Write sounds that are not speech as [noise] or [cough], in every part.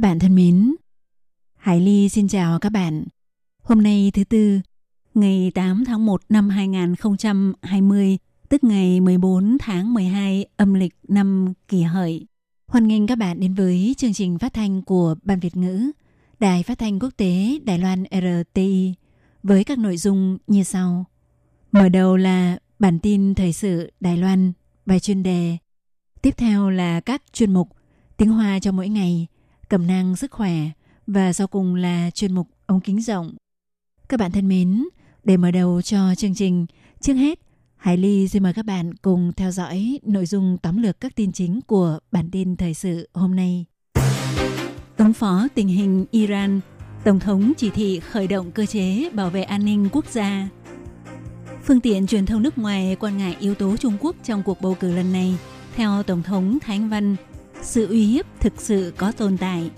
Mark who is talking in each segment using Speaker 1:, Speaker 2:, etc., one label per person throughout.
Speaker 1: Các bạn thân mến, Hải Ly xin chào các bạn. Hôm nay thứ Tư, ngày 8 tháng 1 năm 2020, tức ngày 14 tháng 12 âm lịch năm kỷ hợi. Hoan nghênh các bạn đến với chương trình phát thanh của Ban Việt ngữ, Đài Phát thanh Quốc tế Đài Loan RTI với các nội dung như sau. Mở đầu là bản tin thời sự Đài Loan, bài chuyên đề. Tiếp theo là các chuyên mục tiếng Hoa cho mỗi ngày, cẩm năng sức khỏe và sau cùng là chuyên mục ống kính rộng. Các bạn thân mến, để mở đầu cho chương trình, trước hết, Hải Ly xin mời các bạn cùng theo dõi nội dung tóm lược các tin chính của bản tin thời sự hôm nay. Ứng phó tình hình Iran, Tổng thống chỉ thị khởi động cơ chế bảo vệ an ninh quốc gia. Phương tiện truyền thông nước ngoài quan ngại yếu tố Trung Quốc trong cuộc bầu cử lần này. Theo Tổng thống Thánh Văn, sự uy hiếp thực sự có tồn tại.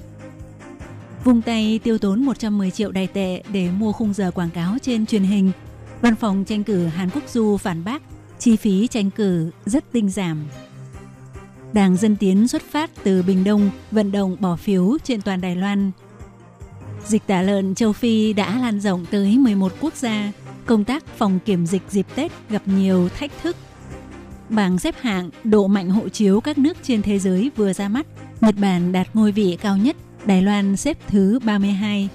Speaker 1: Vùng tay tiêu tốn 110 triệu đài tệ để mua khung giờ quảng cáo trên truyền hình. Văn phòng tranh cử Hàn Quốc Du phản bác, chi phí tranh cử rất tinh giảm. Đảng Dân Tiến xuất phát từ Bình Đông vận động bỏ phiếu trên toàn Đài Loan. Dịch tả lợn châu Phi đã lan rộng tới 11 quốc gia. Công tác phòng kiểm dịch dịp Tết gặp nhiều thách thức. Bảng xếp hạng độ mạnh hộ chiếu các nước trên thế giới vừa ra mắt. Nhật Bản đạt ngôi vị cao nhất, Đài Loan xếp thứ 32.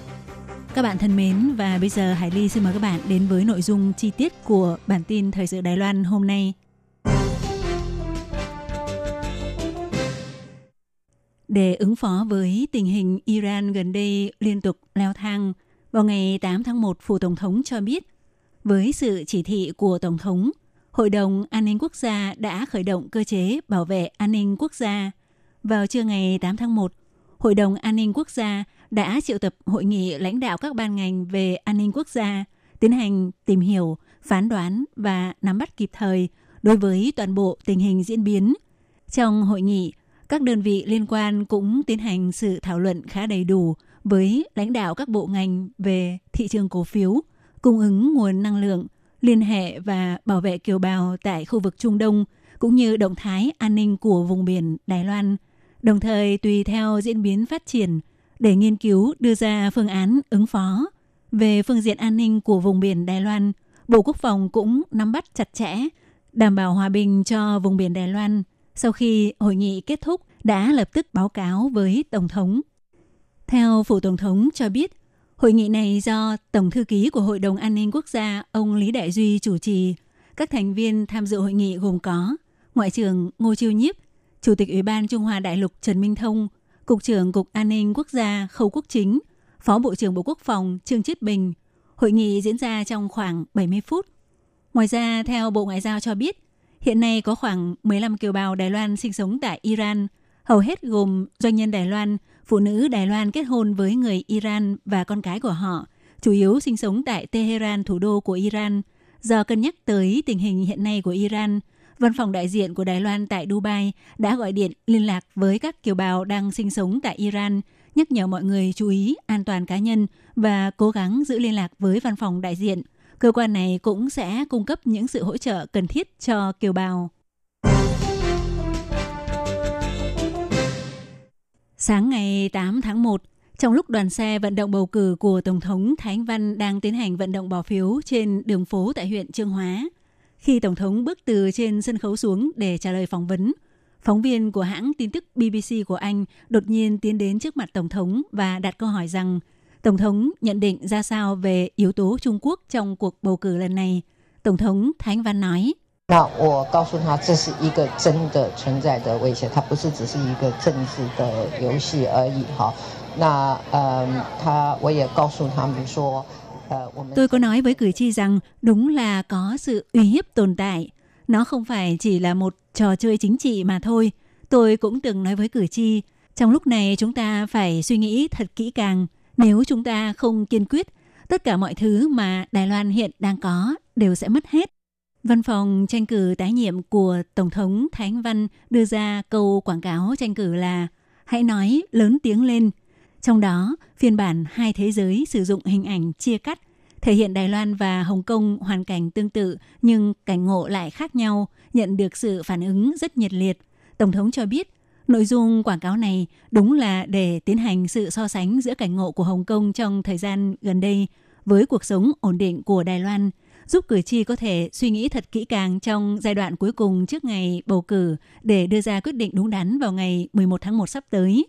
Speaker 1: Các bạn thân mến và bây giờ Hải Ly xin mời các bạn đến với nội dung chi tiết của bản tin thời sự Đài Loan hôm nay. Để ứng phó với tình hình Iran gần đây liên tục leo thang, vào ngày 8 tháng 1, Phủ Tổng thống cho biết, với sự chỉ thị của Tổng thống, Hội đồng An ninh Quốc gia đã khởi động cơ chế bảo vệ an ninh quốc gia. Vào trưa ngày 8 tháng 1, Hội đồng An ninh Quốc gia đã triệu tập hội nghị lãnh đạo các ban ngành về an ninh quốc gia, tiến hành tìm hiểu, phán đoán và nắm bắt kịp thời đối với toàn bộ tình hình diễn biến. Trong hội nghị, các đơn vị liên quan cũng tiến hành sự thảo luận khá đầy đủ với lãnh đạo các bộ ngành về thị trường cổ phiếu, cung ứng nguồn năng lượng, liên hệ và bảo vệ kiều bào tại khu vực Trung Đông, cũng như động thái an ninh của vùng biển Đài Loan, đồng thời tùy theo diễn biến phát triển để nghiên cứu đưa ra phương án ứng phó. Về phương diện an ninh của vùng biển Đài Loan, Bộ Quốc phòng cũng nắm bắt chặt chẽ, đảm bảo hòa bình cho vùng biển Đài Loan. Sau khi hội nghị kết thúc, đã lập tức báo cáo với Tổng thống. Theo Phủ Tổng thống cho biết, Hội nghị này do Tổng thư ký của Hội đồng An ninh Quốc gia ông Lý Đại Duy chủ trì. Các thành viên tham dự hội nghị gồm có Ngoại trưởng Ngô Chiêu Nhiếp, Chủ tịch Ủy ban Trung Hoa Đại lục Trần Minh Thông, Cục trưởng Cục An ninh Quốc gia Khâu Quốc Chính, Phó Bộ trưởng Bộ Quốc phòng Trương Chiết Bình. Hội nghị diễn ra trong khoảng 70 phút. Ngoài ra, theo Bộ Ngoại giao cho biết, hiện nay có khoảng 15 kiều bào Đài Loan sinh sống tại Iran, hầu hết gồm doanh nhân Đài Loan, phụ nữ Đài Loan kết hôn với người Iran và con cái của họ, chủ yếu sinh sống tại Tehran, thủ đô của Iran. Do cân nhắc tới tình hình hiện nay của Iran, Văn phòng đại diện của Đài Loan tại Dubai đã gọi điện liên lạc với các kiều bào đang sinh sống tại Iran, nhắc nhở mọi người chú ý an toàn cá nhân và cố gắng giữ liên lạc với văn phòng đại diện. Cơ quan này cũng sẽ cung cấp những sự hỗ trợ cần thiết cho kiều bào. Sáng ngày 8 tháng 1, trong lúc đoàn xe vận động bầu cử của Tổng thống Thái Văn đang tiến hành vận động bỏ phiếu trên đường phố tại huyện Trương Hóa, khi Tổng thống bước từ trên sân khấu xuống để trả lời phỏng vấn, phóng viên của hãng tin tức BBC của Anh đột nhiên tiến đến trước mặt Tổng thống và đặt câu hỏi rằng Tổng thống nhận định ra sao về yếu tố Trung Quốc trong cuộc bầu cử lần này. Tổng thống Thái Văn nói,
Speaker 2: 那我告诉他，这是一个真的存在的威胁，它不是只是一个政治的游戏而已哈。那呃，他我也告诉他们说，呃，我们
Speaker 1: Tôi có nói với cử tri rằng đúng là có sự uy hiếp tồn tại. Nó không phải chỉ là một trò chơi chính trị mà thôi. Tôi cũng từng nói với cử tri, Trong lúc này chúng ta phải suy nghĩ thật kỹ càng. Nếu chúng ta không kiên quyết, tất cả mọi thứ mà Đài Loan hiện đang có đều sẽ mất hết. Văn phòng tranh cử tái nhiệm của Tổng thống Thái Anh Văn đưa ra câu quảng cáo tranh cử là Hãy nói lớn tiếng lên. Trong đó, phiên bản hai thế giới sử dụng hình ảnh chia cắt, thể hiện Đài Loan và Hồng Kông hoàn cảnh tương tự nhưng cảnh ngộ lại khác nhau, nhận được sự phản ứng rất nhiệt liệt. Tổng thống cho biết, nội dung quảng cáo này đúng là để tiến hành sự so sánh giữa cảnh ngộ của Hồng Kông trong thời gian gần đây với cuộc sống ổn định của Đài Loan – giúp cử tri có thể suy nghĩ thật kỹ càng trong giai đoạn cuối cùng trước ngày bầu cử để đưa ra quyết định đúng đắn vào ngày 11 tháng 1 sắp tới.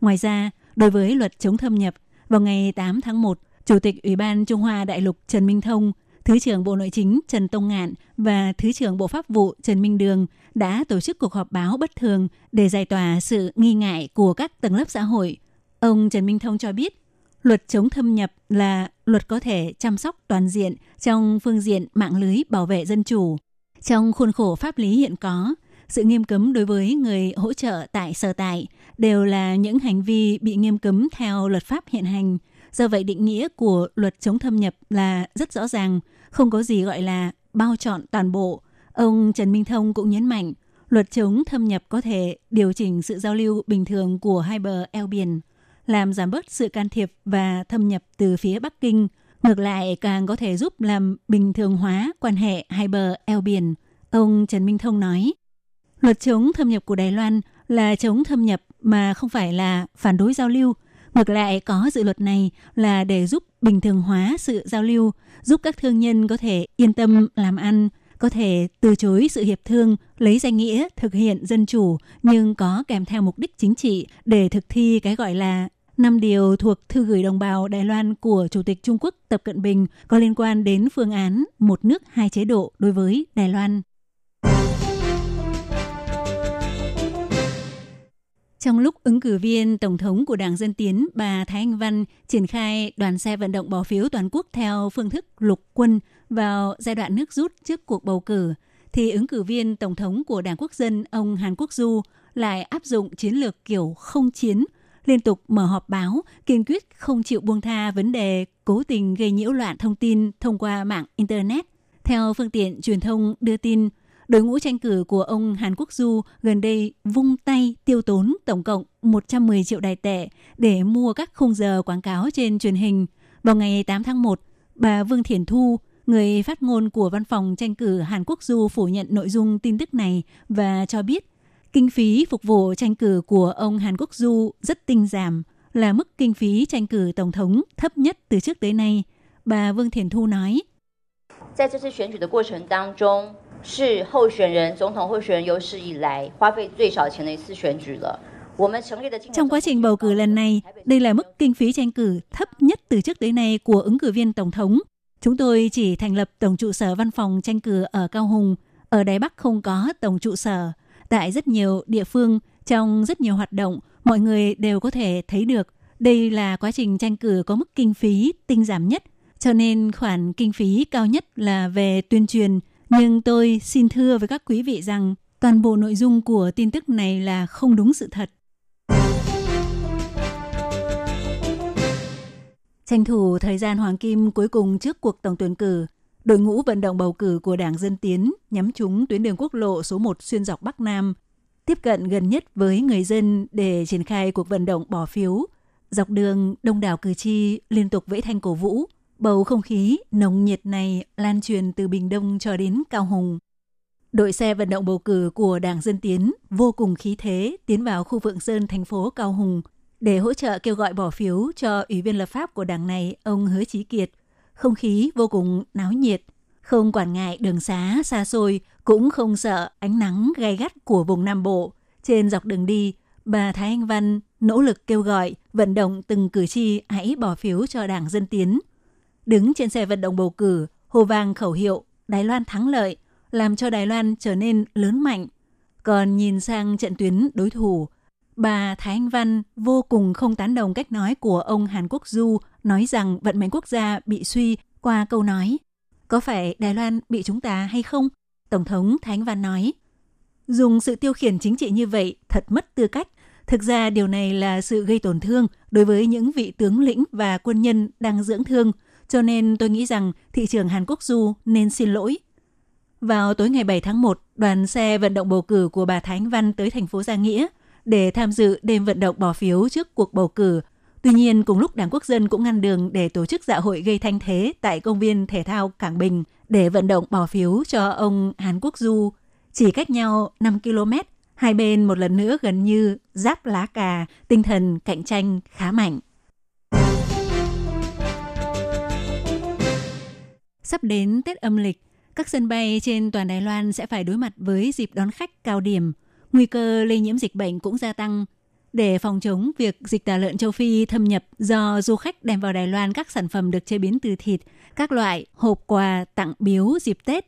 Speaker 1: Ngoài ra, đối với luật chống thâm nhập, vào ngày 8 tháng 1, Chủ tịch Ủy ban Trung Hoa Đại lục Trần Minh Thông, Thứ trưởng Bộ Nội chính Trần Tông Ngạn và Thứ trưởng Bộ Pháp vụ Trần Minh Đường đã tổ chức cuộc họp báo bất thường để giải tỏa sự nghi ngại của các tầng lớp xã hội. Ông Trần Minh Thông cho biết, Luật chống thâm nhập là luật có thể chăm sóc toàn diện trong phương diện mạng lưới bảo vệ dân chủ. Trong khuôn khổ pháp lý hiện có, sự nghiêm cấm đối với người hỗ trợ tại sở tại đều là những hành vi bị nghiêm cấm theo luật pháp hiện hành. Do vậy định nghĩa của luật chống thâm nhập là rất rõ ràng, không có gì gọi là bao trọn toàn bộ. Ông Trần Minh Thông cũng nhấn mạnh, luật chống thâm nhập có thể điều chỉnh sự giao lưu bình thường của hai bờ eo biển làm giảm bớt sự can thiệp và thâm nhập từ phía Bắc Kinh. Ngược lại càng có thể giúp làm bình thường hóa quan hệ hai bờ eo biển. Ông Trần Minh Thông nói, luật chống thâm nhập của Đài Loan là chống thâm nhập mà không phải là phản đối giao lưu. Ngược lại có dự luật này là để giúp bình thường hóa sự giao lưu, giúp các thương nhân có thể yên tâm làm ăn, có thể từ chối sự hiệp thương, lấy danh nghĩa thực hiện dân chủ nhưng có kèm theo mục đích chính trị để thực thi cái gọi là năm điều thuộc thư gửi đồng bào Đài Loan của Chủ tịch Trung Quốc Tập Cận Bình có liên quan đến phương án một nước hai chế độ đối với Đài Loan. Trong lúc ứng cử viên Tổng thống của Đảng Dân Tiến bà Thái Anh Văn triển khai đoàn xe vận động bỏ phiếu toàn quốc theo phương thức lục quân vào giai đoạn nước rút trước cuộc bầu cử, thì ứng cử viên Tổng thống của Đảng Quốc dân ông Hàn Quốc Du lại áp dụng chiến lược kiểu không chiến – liên tục mở họp báo, kiên quyết không chịu buông tha vấn đề cố tình gây nhiễu loạn thông tin thông qua mạng Internet. Theo phương tiện truyền thông đưa tin, đội ngũ tranh cử của ông Hàn Quốc Du gần đây vung tay tiêu tốn tổng cộng 110 triệu đài tệ để mua các khung giờ quảng cáo trên truyền hình. Vào ngày 8 tháng 1, bà Vương Thiển Thu, người phát ngôn của văn phòng tranh cử Hàn Quốc Du phủ nhận nội dung tin tức này và cho biết Kinh phí phục vụ tranh cử của ông Hàn Quốc Du rất tinh giảm, là mức kinh phí tranh cử tổng thống thấp nhất từ trước tới nay. Bà Vương Thiền Thu nói. Trong quá trình bầu cử lần này, đây là mức kinh phí tranh cử thấp nhất từ trước tới nay của ứng cử viên tổng thống. Chúng tôi chỉ thành lập tổng trụ sở văn phòng tranh cử ở Cao Hùng. Ở Đài Bắc không có tổng trụ sở. Tại rất nhiều địa phương, trong rất nhiều hoạt động, mọi người đều có thể thấy được đây là quá trình tranh cử có mức kinh phí tinh giảm nhất, cho nên khoản kinh phí cao nhất là về tuyên truyền. Nhưng tôi xin thưa với các quý vị rằng toàn bộ nội dung của tin tức này là không đúng sự thật. Tranh thủ thời gian hoàng kim cuối cùng trước cuộc tổng tuyển cử, Đội ngũ vận động bầu cử của Đảng Dân Tiến nhắm trúng tuyến đường quốc lộ số 1 xuyên dọc Bắc Nam, tiếp cận gần nhất với người dân để triển khai cuộc vận động bỏ phiếu. Dọc đường, đông đảo cử tri liên tục vẫy thanh cổ vũ. Bầu không khí nồng nhiệt này lan truyền từ Bình Đông cho đến Cao Hùng. Đội xe vận động bầu cử của Đảng Dân Tiến vô cùng khí thế tiến vào khu Vượng Sơn, thành phố Cao Hùng để hỗ trợ kêu gọi bỏ phiếu cho Ủy viên lập pháp của đảng này, ông Hứa Chí Kiệt không khí vô cùng náo nhiệt, không quản ngại đường xá xa xôi, cũng không sợ ánh nắng gay gắt của vùng Nam Bộ. Trên dọc đường đi, bà Thái Anh Văn nỗ lực kêu gọi, vận động từng cử tri hãy bỏ phiếu cho Đảng Dân Tiến. Đứng trên xe vận động bầu cử, hồ vang khẩu hiệu Đài Loan thắng lợi, làm cho Đài Loan trở nên lớn mạnh. Còn nhìn sang trận tuyến đối thủ, bà Thái Anh Văn vô cùng không tán đồng cách nói của ông Hàn Quốc Du nói rằng vận mệnh quốc gia bị suy qua câu nói có phải Đài Loan bị chúng ta hay không? Tổng thống Thánh Văn nói dùng sự tiêu khiển chính trị như vậy thật mất tư cách. Thực ra điều này là sự gây tổn thương đối với những vị tướng lĩnh và quân nhân đang dưỡng thương, cho nên tôi nghĩ rằng thị trường Hàn Quốc Du nên xin lỗi. Vào tối ngày 7 tháng 1, đoàn xe vận động bầu cử của bà Thánh Văn tới thành phố Gia Nghĩa để tham dự đêm vận động bỏ phiếu trước cuộc bầu cử. Tuy nhiên, cùng lúc Đảng Quốc dân cũng ngăn đường để tổ chức dạ hội gây thanh thế tại công viên thể thao Cảng Bình để vận động bỏ phiếu cho ông Hàn Quốc Du. Chỉ cách nhau 5 km, hai bên một lần nữa gần như giáp lá cà, tinh thần cạnh tranh khá mạnh. Sắp đến Tết âm lịch, các sân bay trên toàn Đài Loan sẽ phải đối mặt với dịp đón khách cao điểm. Nguy cơ lây nhiễm dịch bệnh cũng gia tăng. Để phòng chống việc dịch tả lợn châu Phi thâm nhập do du khách đem vào Đài Loan các sản phẩm được chế biến từ thịt, các loại hộp quà tặng biếu dịp Tết,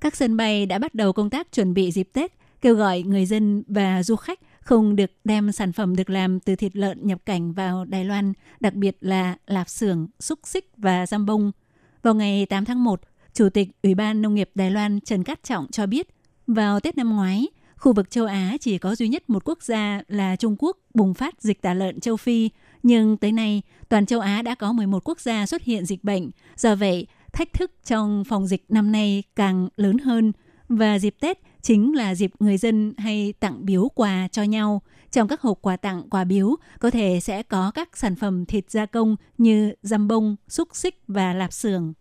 Speaker 1: các sân bay đã bắt đầu công tác chuẩn bị dịp Tết, kêu gọi người dân và du khách không được đem sản phẩm được làm từ thịt lợn nhập cảnh vào Đài Loan, đặc biệt là lạp xưởng, xúc xích và giam bông. Vào ngày 8 tháng 1, Chủ tịch Ủy ban Nông nghiệp Đài Loan Trần Cát Trọng cho biết, vào Tết năm ngoái, khu vực châu Á chỉ có duy nhất một quốc gia là Trung Quốc bùng phát dịch tả lợn châu Phi, nhưng tới nay, toàn châu Á đã có 11 quốc gia xuất hiện dịch bệnh. Do vậy, thách thức trong phòng dịch năm nay càng lớn hơn và dịp Tết chính là dịp người dân hay tặng biếu quà cho nhau. Trong các hộp quà tặng, quà biếu có thể sẽ có các sản phẩm thịt gia công như dăm bông, xúc xích và lạp xưởng.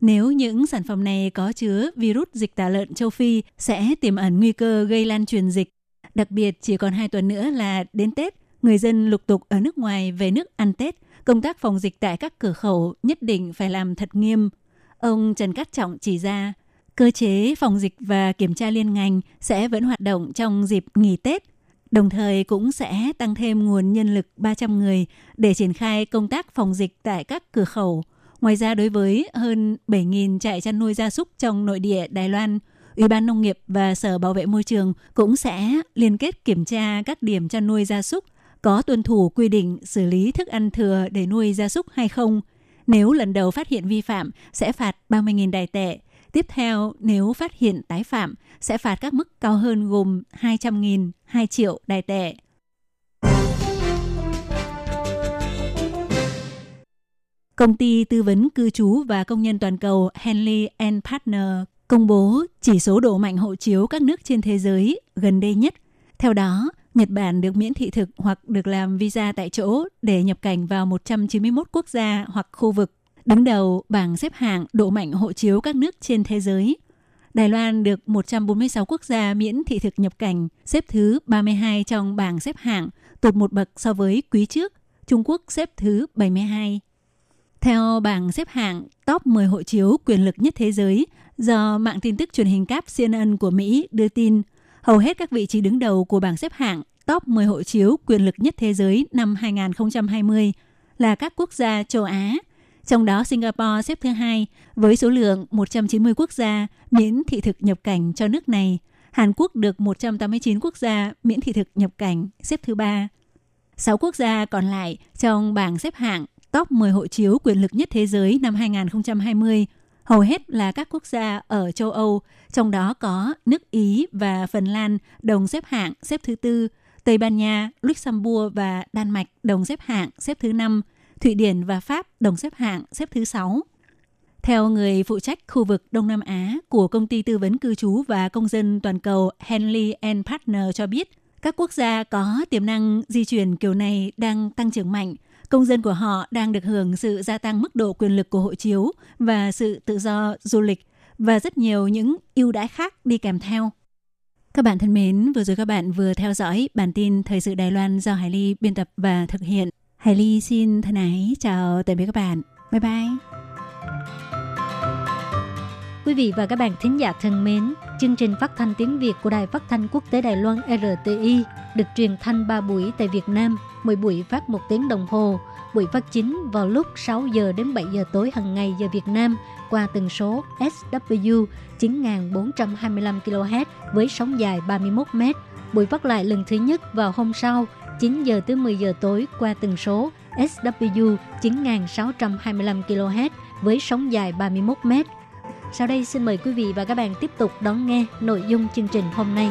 Speaker 1: Nếu những sản phẩm này có chứa virus dịch tả lợn châu Phi sẽ tiềm ẩn nguy cơ gây lan truyền dịch. Đặc biệt chỉ còn hai tuần nữa là đến Tết, người dân lục tục ở nước ngoài về nước ăn Tết, công tác phòng dịch tại các cửa khẩu nhất định phải làm thật nghiêm. Ông Trần Cát Trọng chỉ ra, cơ chế phòng dịch và kiểm tra liên ngành sẽ vẫn hoạt động trong dịp nghỉ Tết, đồng thời cũng sẽ tăng thêm nguồn nhân lực 300 người để triển khai công tác phòng dịch tại các cửa khẩu. Ngoài ra đối với hơn 7.000 trại chăn nuôi gia súc trong nội địa Đài Loan, Ủy ban Nông nghiệp và Sở Bảo vệ Môi trường cũng sẽ liên kết kiểm tra các điểm chăn nuôi gia súc có tuân thủ quy định xử lý thức ăn thừa để nuôi gia súc hay không. Nếu lần đầu phát hiện vi phạm sẽ phạt 30.000 đài tệ. Tiếp theo, nếu phát hiện tái phạm sẽ phạt các mức cao hơn gồm 200.000, 2 triệu đài tệ. Công ty tư vấn cư trú và công nhân toàn cầu Henley and Partner công bố chỉ số độ mạnh hộ chiếu các nước trên thế giới gần đây nhất. Theo đó, Nhật Bản được miễn thị thực hoặc được làm visa tại chỗ để nhập cảnh vào 191 quốc gia hoặc khu vực. Đứng đầu bảng xếp hạng độ mạnh hộ chiếu các nước trên thế giới. Đài Loan được 146 quốc gia miễn thị thực nhập cảnh, xếp thứ 32 trong bảng xếp hạng, tụt một bậc so với quý trước. Trung Quốc xếp thứ 72. Theo bảng xếp hạng top 10 hộ chiếu quyền lực nhất thế giới do mạng tin tức truyền hình cáp CNN của Mỹ đưa tin, hầu hết các vị trí đứng đầu của bảng xếp hạng top 10 hộ chiếu quyền lực nhất thế giới năm 2020 là các quốc gia châu Á. Trong đó Singapore xếp thứ hai với số lượng 190 quốc gia miễn thị thực nhập cảnh cho nước này. Hàn Quốc được 189 quốc gia miễn thị thực nhập cảnh xếp thứ ba. Sáu quốc gia còn lại trong bảng xếp hạng top 10 hộ chiếu quyền lực nhất thế giới năm 2020 hầu hết là các quốc gia ở châu Âu, trong đó có nước Ý và Phần Lan đồng xếp hạng xếp thứ tư, Tây Ban Nha, Luxembourg và Đan Mạch đồng xếp hạng xếp thứ năm, Thụy Điển và Pháp đồng xếp hạng xếp thứ sáu. Theo người phụ trách khu vực Đông Nam Á của công ty tư vấn cư trú và công dân toàn cầu Henley and Partner cho biết, các quốc gia có tiềm năng di chuyển kiểu này đang tăng trưởng mạnh – công dân của họ đang được hưởng sự gia tăng mức độ quyền lực của hộ chiếu và sự tự do du lịch và rất nhiều những ưu đãi khác đi kèm theo. Các bạn thân mến, vừa rồi các bạn vừa theo dõi bản tin Thời sự Đài Loan do Hải Ly biên tập và thực hiện. Hải Ly xin thân ái chào tạm biệt các bạn. Bye bye.
Speaker 3: Quý vị và các bạn thính giả thân mến, chương trình phát thanh tiếng Việt của Đài Phát thanh Quốc tế Đài Loan RTI được truyền thanh 3 buổi tại Việt Nam, mỗi buổi phát một tiếng đồng hồ. Buổi phát chính vào lúc 6 giờ đến 7 giờ tối hàng ngày giờ Việt Nam qua tần số SW 9425 kHz với sóng dài 31 m. Buổi phát lại lần thứ nhất vào hôm sau 9 giờ tới 10 giờ tối qua tần số SW 9625 kHz với sóng dài 31 m sau đây xin mời quý vị và các bạn tiếp tục đón nghe nội dung chương trình hôm nay.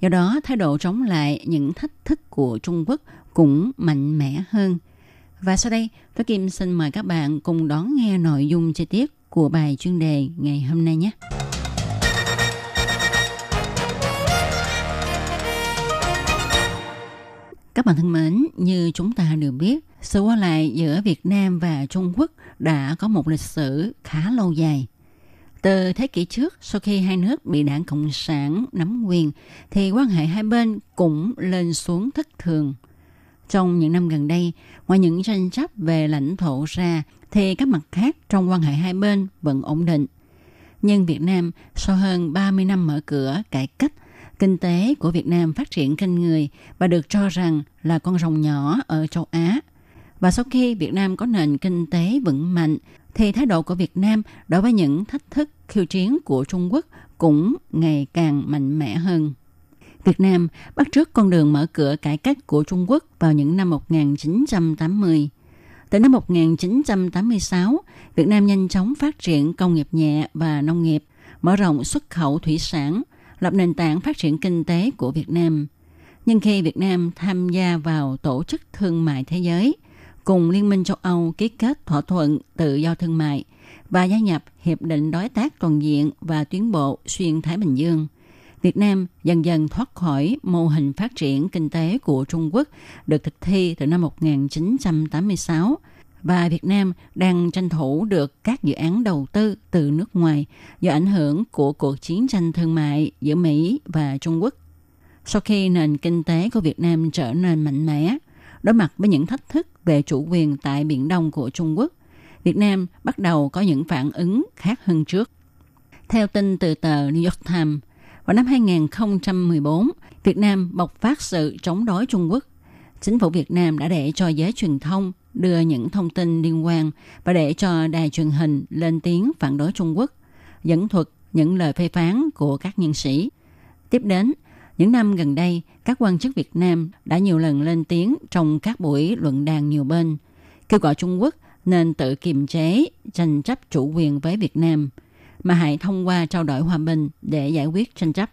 Speaker 4: Do đó, thái độ chống lại những thách thức của Trung Quốc cũng mạnh mẽ hơn. Và sau đây, tôi Kim xin mời các bạn cùng đón nghe nội dung chi tiết của bài chuyên đề ngày hôm nay nhé. Các bạn thân mến, như chúng ta đều biết, sự qua lại giữa Việt Nam và Trung Quốc đã có một lịch sử khá lâu dài. Từ thế kỷ trước, sau khi hai nước bị đảng Cộng sản nắm quyền, thì quan hệ hai bên cũng lên xuống thất thường. Trong những năm gần đây, ngoài những tranh chấp về lãnh thổ ra, thì các mặt khác trong quan hệ hai bên vẫn ổn định. Nhưng Việt Nam sau hơn 30 năm mở cửa cải cách kinh tế của Việt Nam phát triển kinh người và được cho rằng là con rồng nhỏ ở châu Á. Và sau khi Việt Nam có nền kinh tế vững mạnh, thì thái độ của Việt Nam đối với những thách thức khiêu chiến của Trung Quốc cũng ngày càng mạnh mẽ hơn. Việt Nam bắt trước con đường mở cửa cải cách của Trung Quốc vào những năm 1980. Từ năm 1986, Việt Nam nhanh chóng phát triển công nghiệp nhẹ và nông nghiệp, mở rộng xuất khẩu thủy sản, lập nền tảng phát triển kinh tế của Việt Nam. Nhưng khi Việt Nam tham gia vào Tổ chức Thương mại Thế giới, cùng Liên minh châu Âu ký kết thỏa thuận tự do thương mại và gia nhập Hiệp định Đối tác Toàn diện và Tuyến bộ Xuyên Thái Bình Dương, Việt Nam dần dần thoát khỏi mô hình phát triển kinh tế của Trung Quốc được thực thi từ năm 1986 và Việt Nam đang tranh thủ được các dự án đầu tư từ nước ngoài do ảnh hưởng của cuộc chiến tranh thương mại giữa Mỹ và Trung Quốc. Sau khi nền kinh tế của Việt Nam trở nên mạnh mẽ, đối mặt với những thách thức về chủ quyền tại Biển Đông của Trung Quốc, Việt Nam bắt đầu có những phản ứng khác hơn trước. Theo tin từ tờ New York Times, vào năm 2014, Việt Nam bộc phát sự chống đối Trung Quốc. Chính phủ Việt Nam đã để cho giới truyền thông đưa những thông tin liên quan và để cho đài truyền hình lên tiếng phản đối Trung Quốc, dẫn thuật những lời phê phán của các nhân sĩ. Tiếp đến, những năm gần đây, các quan chức Việt Nam đã nhiều lần lên tiếng trong các buổi luận đàn nhiều bên, kêu gọi Trung Quốc nên tự kiềm chế tranh chấp chủ quyền với Việt Nam, mà hãy thông qua trao đổi hòa bình để giải quyết tranh chấp.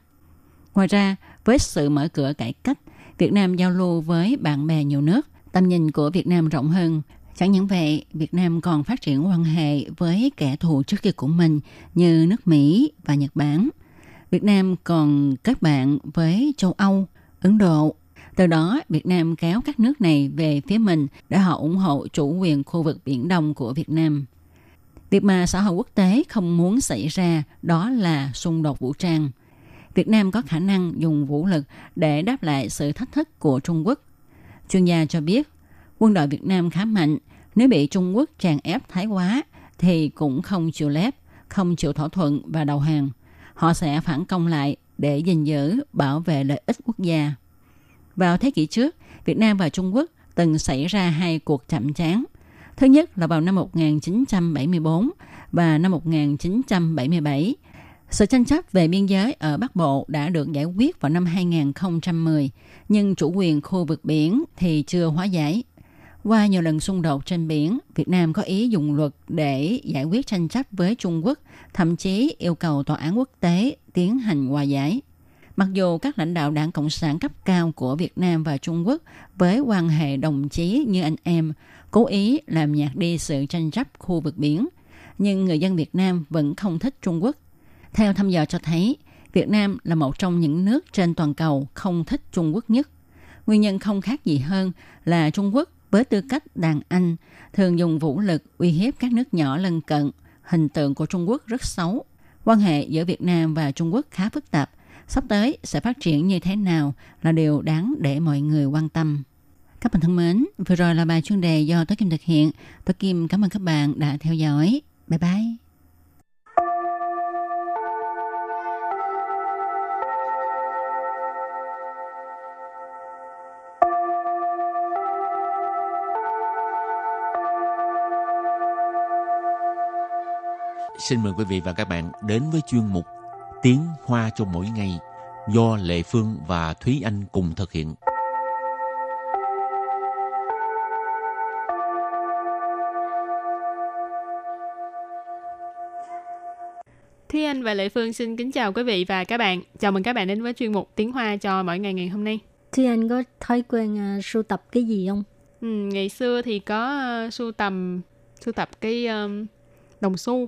Speaker 4: Ngoài ra, với sự mở cửa cải cách, Việt Nam giao lưu với bạn bè nhiều nước, tầm nhìn của Việt Nam rộng hơn. Chẳng những vậy, Việt Nam còn phát triển quan hệ với kẻ thù trước kia của mình như nước Mỹ và Nhật Bản. Việt Nam còn kết bạn với châu Âu, Ấn Độ. Từ đó, Việt Nam kéo các nước này về phía mình để họ ủng hộ chủ quyền khu vực Biển Đông của Việt Nam. Việc mà xã hội quốc tế không muốn xảy ra đó là xung đột vũ trang. Việt Nam có khả năng dùng vũ lực để đáp lại sự thách thức của Trung Quốc. Chuyên gia cho biết, quân đội Việt Nam khá mạnh, nếu bị Trung Quốc tràn ép thái quá thì cũng không chịu lép, không chịu thỏa thuận và đầu hàng. Họ sẽ phản công lại để gìn giữ, bảo vệ lợi ích quốc gia. Vào thế kỷ trước, Việt Nam và Trung Quốc từng xảy ra hai cuộc chạm trán. Thứ nhất là vào năm 1974 và năm 1977. Sự tranh chấp về biên giới ở Bắc Bộ đã được giải quyết vào năm 2010, nhưng chủ quyền khu vực biển thì chưa hóa giải. Qua nhiều lần xung đột trên biển, Việt Nam có ý dùng luật để giải quyết tranh chấp với Trung Quốc, thậm chí yêu cầu Tòa án quốc tế tiến hành hòa giải. Mặc dù các lãnh đạo đảng Cộng sản cấp cao của Việt Nam và Trung Quốc với quan hệ đồng chí như anh em, cố ý làm nhạt đi sự tranh chấp khu vực biển, nhưng người dân Việt Nam vẫn không thích Trung Quốc. Theo thăm dò cho thấy, Việt Nam là một trong những nước trên toàn cầu không thích Trung Quốc nhất. Nguyên nhân không khác gì hơn là Trung Quốc với tư cách đàn anh thường dùng vũ lực uy hiếp các nước nhỏ lân cận. Hình tượng của Trung Quốc rất xấu. Quan hệ giữa Việt Nam và Trung Quốc khá phức tạp. Sắp tới sẽ phát triển như thế nào là điều đáng để mọi người quan tâm. Các bạn thân mến, vừa rồi là bài chuyên đề do Tố Kim thực hiện. Tố Kim cảm ơn các bạn đã theo dõi. Bye bye.
Speaker 5: Xin mời quý vị và các bạn đến với chuyên mục Tiếng Hoa cho mỗi ngày do Lệ Phương và Thúy Anh cùng thực hiện.
Speaker 6: Thúy Anh và Lệ Phương xin kính chào quý vị và các bạn. Chào mừng các bạn đến với chuyên mục Tiếng Hoa cho mỗi ngày ngày hôm nay.
Speaker 3: Thúy Anh có thói quen uh, sưu tập cái gì không?
Speaker 6: Ừ, ngày xưa thì có uh, sưu tầm sưu tập cái um, đồng xu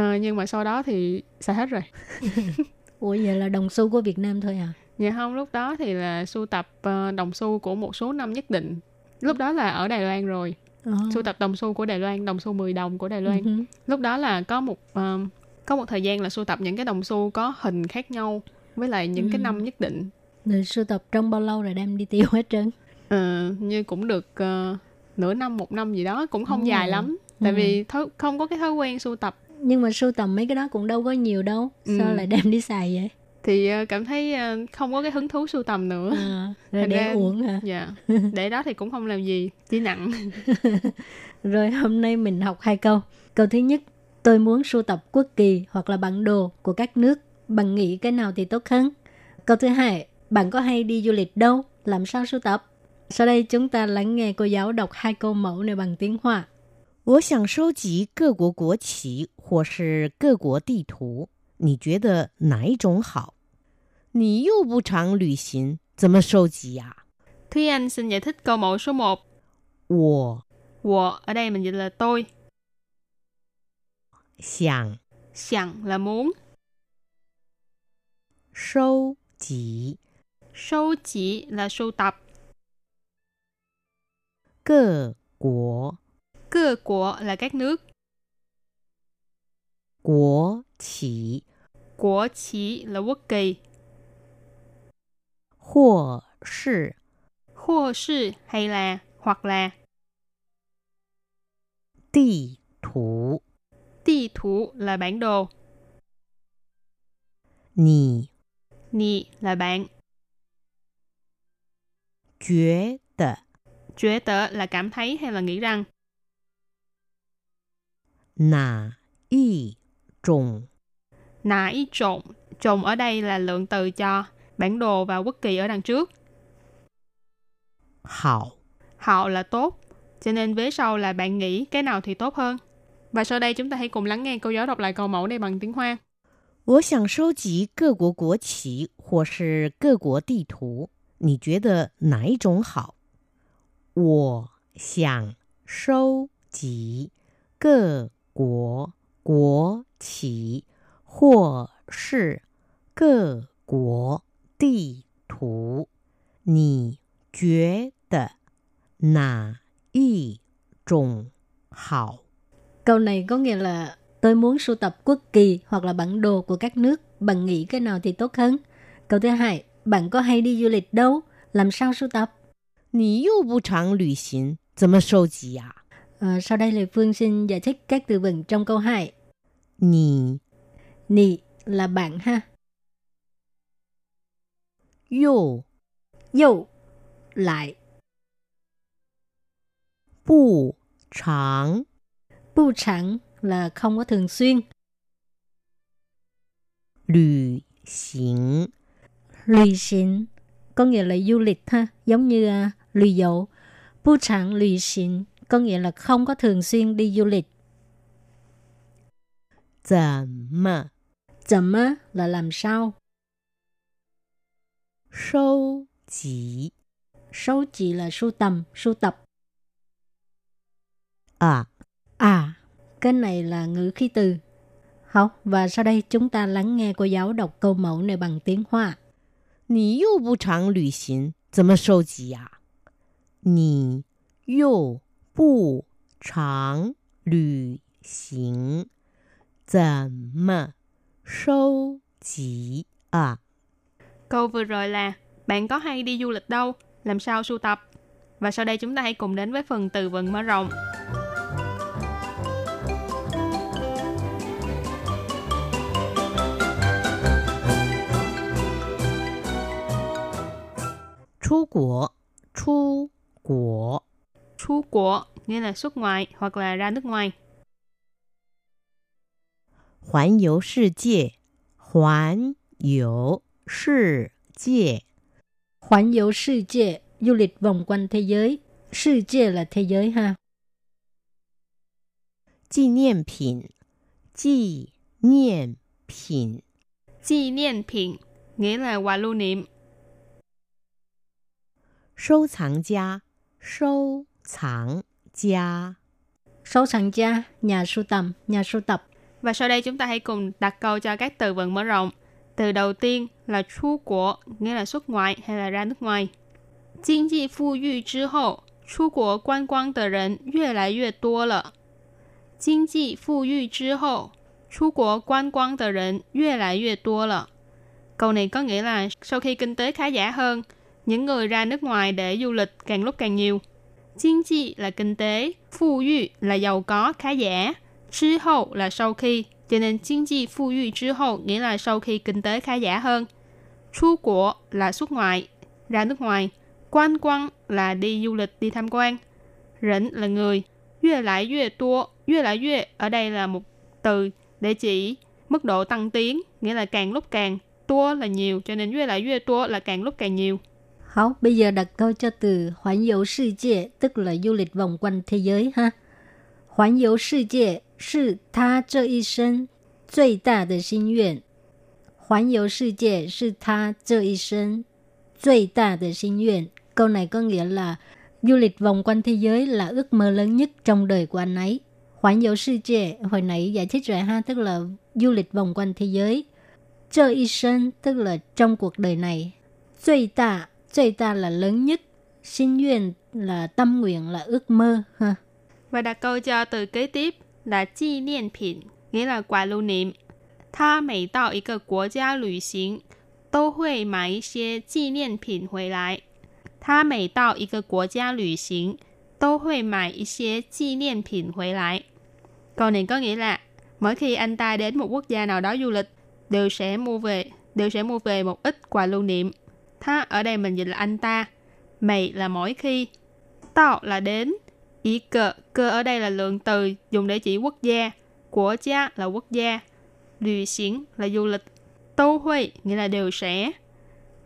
Speaker 6: uh, nhưng mà sau đó thì xài hết rồi. [laughs]
Speaker 3: Ủa vậy là đồng xu của Việt Nam thôi à?
Speaker 6: Dạ không, lúc đó thì là sưu tập uh, đồng xu của một số năm nhất định. Lúc đó là ở Đài Loan rồi.
Speaker 3: Oh.
Speaker 6: Sưu tập đồng xu của Đài Loan, đồng xu 10 đồng của Đài Loan.
Speaker 3: Uh-huh.
Speaker 6: Lúc đó là có một uh, có một thời gian là sưu tập những cái đồng xu có hình khác nhau với lại những cái
Speaker 3: Ừ.
Speaker 6: năm nhất định.
Speaker 3: Rồi sưu tập trong bao lâu rồi đem đi tiêu hết trơn?
Speaker 6: Ờ, như cũng được ờ, nửa năm một năm gì đó cũng không
Speaker 3: Ồ.
Speaker 6: dài lắm tại
Speaker 3: Ừ.
Speaker 6: vì thói, không có cái thói quen sưu tập
Speaker 3: Nhưng mà sưu tầm mấy cái đó cũng đâu có nhiều đâu. Sao
Speaker 6: Ừ.
Speaker 3: lại đem đi xài vậy?
Speaker 6: thì ờ, cảm thấy ờ, không có cái hứng thú sưu tầm nữa
Speaker 3: À, rồi
Speaker 6: Thành
Speaker 3: để
Speaker 6: ra-
Speaker 3: uổng hả?
Speaker 6: dạ để đó thì cũng không làm gì chỉ nặng
Speaker 3: Rồi hôm nay mình học hai câu. Câu thứ nhất, tôi muốn sưu tập quốc kỳ hoặc là bản đồ của các nước. Bạn nghĩ cái nào thì tốt hơn? Câu thứ hai, bạn có hay đi du lịch đâu? Làm sao sưu tập? Sau đây chúng ta lắng nghe cô giáo đọc hai câu mẫu này bằng tiếng Hoa.
Speaker 7: 我想收集各国国旗 或是各国地图，你觉得哪一种好？你又不常旅行，怎么收集呀、
Speaker 6: Thúy Anh xin giải thích câu mẫu số 1
Speaker 7: 我
Speaker 6: Wo ở đây mình dịch là tôi
Speaker 7: 想
Speaker 6: Sẵn là muốn
Speaker 7: 收集
Speaker 6: Sâu chỉ là sưu tập
Speaker 7: 各国
Speaker 6: Cơ của là các nước
Speaker 7: 国旗
Speaker 6: Của chỉ là quốc kỳ
Speaker 7: 或是
Speaker 6: Khô sư hay là hoặc là
Speaker 7: 地图，
Speaker 6: Ti thủ là bản đồ
Speaker 7: 你
Speaker 6: Nì là bạn
Speaker 7: 觉得
Speaker 6: Chuyện tớ là cảm thấy hay là nghĩ rằng
Speaker 7: 哪一 种
Speaker 6: Nà ý trộn Trộn ở đây là lượng từ cho bản đồ và quốc kỳ ở đằng trước
Speaker 7: 好？
Speaker 6: Họ là tốt Cho nên vế sau là bạn nghĩ cái nào thì tốt hơn Và sau đây chúng ta hãy cùng lắng nghe cô giáo đọc lại câu mẫu này bằng tiếng Hoa
Speaker 7: 我想收集各国国旗或是各国地图，你觉得哪一种好？我想收集各国 国旗或是各国地图，你觉得哪一种好？
Speaker 3: Câu này có nghĩa là tôi muốn sưu tập quốc kỳ hoặc là bản đồ của các nước. Bạn nghĩ cái nào thì tốt hơn? Câu thứ hai, bạn có hay đi du lịch đâu? Làm sao sưu tập?
Speaker 7: 你又不常旅行，怎么收集呀、
Speaker 3: À, sau đây Lê Phương xin giải thích các từ vựng trong câu 2.
Speaker 7: Nì
Speaker 3: Nì là bạn ha.
Speaker 7: Yô
Speaker 3: Yô lại.
Speaker 7: Bù chẳng
Speaker 3: Bù chẳng là không có thường xuyên.
Speaker 7: Lữ xính
Speaker 3: Lữ xính có nghĩa là du lịch ha, giống như à, uh, lùi dậu. Bù chẳng lùi xính có nghĩa là không có thường xuyên đi du lịch.
Speaker 7: 怎么
Speaker 3: Chậm á là làm sao.
Speaker 7: 收集
Speaker 3: Sâu chỉ là sưu tầm, sưu tập.
Speaker 7: 啊？
Speaker 3: À, cái này là ngữ khí từ. Học và sau đây chúng ta lắng nghe cô giáo đọc câu mẫu này bằng tiếng Hoa.
Speaker 7: 你又不常旅行，怎么收集呀、你又 不常旅行，怎么收集啊？
Speaker 6: Câu vừa rồi là Bạn có hay đi du lịch đâu? Làm sao sưu tập? Và sau đây chúng ta hãy cùng đến với phần từ vựng mở rộng.
Speaker 7: 出国， 出国，
Speaker 6: Chu của nghĩa là xuất ngoại hoặc là ra nước ngoài.
Speaker 7: 环游世界，环游世界，
Speaker 3: 环游世界 du lịch vòng quanh thế giới.世界 là thế giới ha.
Speaker 7: 纪念品，纪念品，
Speaker 6: Chi niên品 nghĩa là quà lưu niệm.
Speaker 7: 收藏家，收 藏家，
Speaker 3: Sâu sáng gia, nhà sưu tầm, nhà sưu tập.
Speaker 6: Và sau đây chúng ta hãy cùng đặt câu cho các từ vựng mở rộng. Từ đầu tiên là chu quốc, nghĩa là xuất ngoại hay là ra nước ngoài. Kinh tế phụ yu 之后，出国观光的人越来越多了。经济富裕之后，出国观光的人越来越多了。Câu này có nghĩa là sau khi kinh tế khá giả hơn, những người ra nước ngoài để du lịch càng lúc càng nhiều. Kinh tế là kinh tế, phụ yu là giàu có, khá giả. Chứ hậu là sau khi, cho nên kinh tế phụ yu chứ hậu nghĩa là sau khi kinh tế khá giả hơn. Chu của là xuất ngoại, ra nước ngoài. Quan quang là đi du lịch, đi tham quan. Rỉnh là người. Yue lại yue tua, yue lại yue ở đây là một từ để chỉ mức độ tăng tiến, nghĩa là càng lúc càng. Tua là nhiều, cho nên yue lại yue tua là càng lúc càng nhiều.
Speaker 3: Hảo, bây giờ đặt câu cho từ Hoán dấu世界, tức là du lịch vòng quanh thế giới ha. Hoán dấu 世界是他这一生最大的心愿。环游世界是他这一生最大的心愿. Câu này có nghĩa là du lịch vòng quanh thế giới là ước mơ lớn nhất trong đời của anh ấy. Hoán dấu世界 hồi nãy giải thích rồi ha, tức là du lịch vòng quanh thế giới. Trơ y sinh tức là trong cuộc đời này.最大 最大 là lớn nhất. Xin nguyện là tâm nguyện là ước mơ ha.
Speaker 6: Và đặt câu cho từ kế tiếp là chi niên品, nghĩa là quà lưu niệm. 他每到一个国家旅行，都会买一些纪念品回来。他每到一个国家旅行，都会买一些纪念品回来。Câu này có nghĩa là mỗi khi anh ta đến một quốc gia nào đó du lịch, đều sẽ mua về đều sẽ mua về một ít quà lưu niệm. Tha ở đây mình dịch là anh ta. Mày là mỗi khi. Tao là đến. Ý cơ, cơ ở đây là lượng từ dùng để chỉ quốc gia. Của gia là quốc gia. Lùi xỉn là du lịch. tô huy nghĩa là đều sẽ.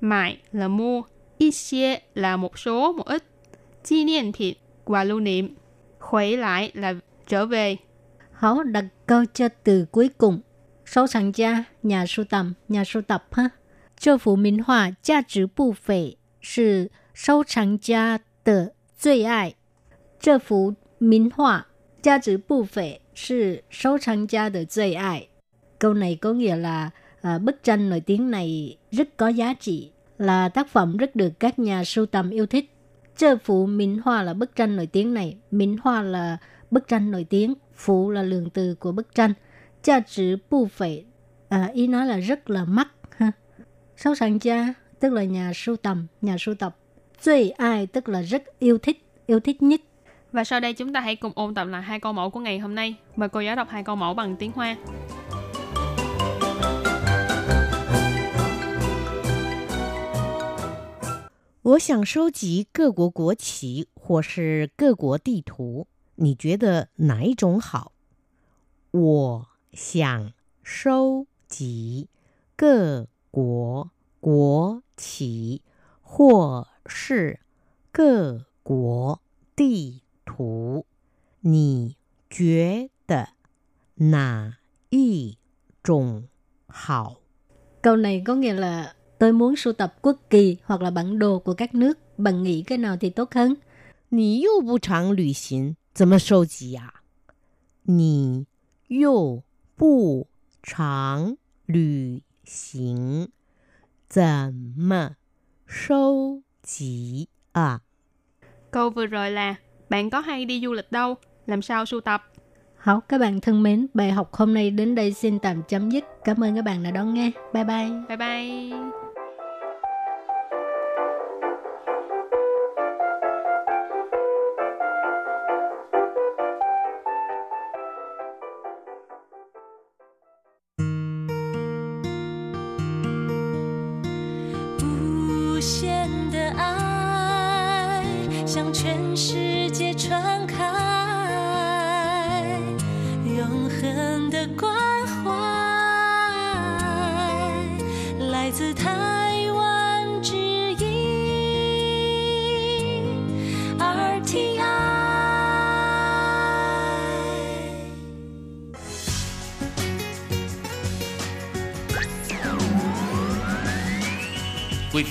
Speaker 6: Mại là mua. Ít xie là một số, một ít. Chi niên thịt, quà lưu niệm. Khuấy lại là trở về.
Speaker 3: Hảo đặt câu cho từ cuối cùng. Sâu sẵn gia, nhà sưu tầm, nhà sưu tập ha. 这幅名画价值不菲，是收藏家的最爱。这幅名画价值不菲，是收藏家的最爱。Câu này có nghĩa là à, bức tranh nổi tiếng này rất có giá trị, là tác phẩm rất được các nhà sưu tầm yêu thích. Chơ phụ minh hoa là bức tranh nổi tiếng này, minh hoa là bức tranh nổi tiếng, phụ là lượng từ của bức tranh. Giá trị bu phẩy, à, ý nói là rất là mắc. Ha. Sâu sản gia tức là nhà sưu tầm, nhà sưu tập. Duy ai tức là rất yêu thích, yêu thích nhất.
Speaker 6: Và sau đây chúng ta hãy cùng ôn tập lại hai câu mẫu của ngày hôm nay. Mời cô giáo đọc hai câu mẫu bằng tiếng Hoa.
Speaker 7: 我想收集各国国旗或是各国地图，你觉得哪一种好？我想收集各 国国旗或是各国地图，你觉得哪一种好？
Speaker 3: Câu này có nghĩa là tôi muốn sưu tập quốc kỳ hoặc là bản đồ của các nước. Bạn nghĩ cái nào thì tốt hơn?
Speaker 7: 你又不常旅行，怎么收集呀、你又不常旅 行，怎么收集啊？
Speaker 6: Câu vừa rồi là bạn có hay đi du lịch đâu? Làm sao sưu tập?
Speaker 3: Hảo, các bạn thân mến, bài học hôm nay đến đây xin tạm chấm dứt. Cảm ơn các bạn đã đón nghe. Bye bye.
Speaker 6: Bye bye. “
Speaker 8: 无限的爱向全世界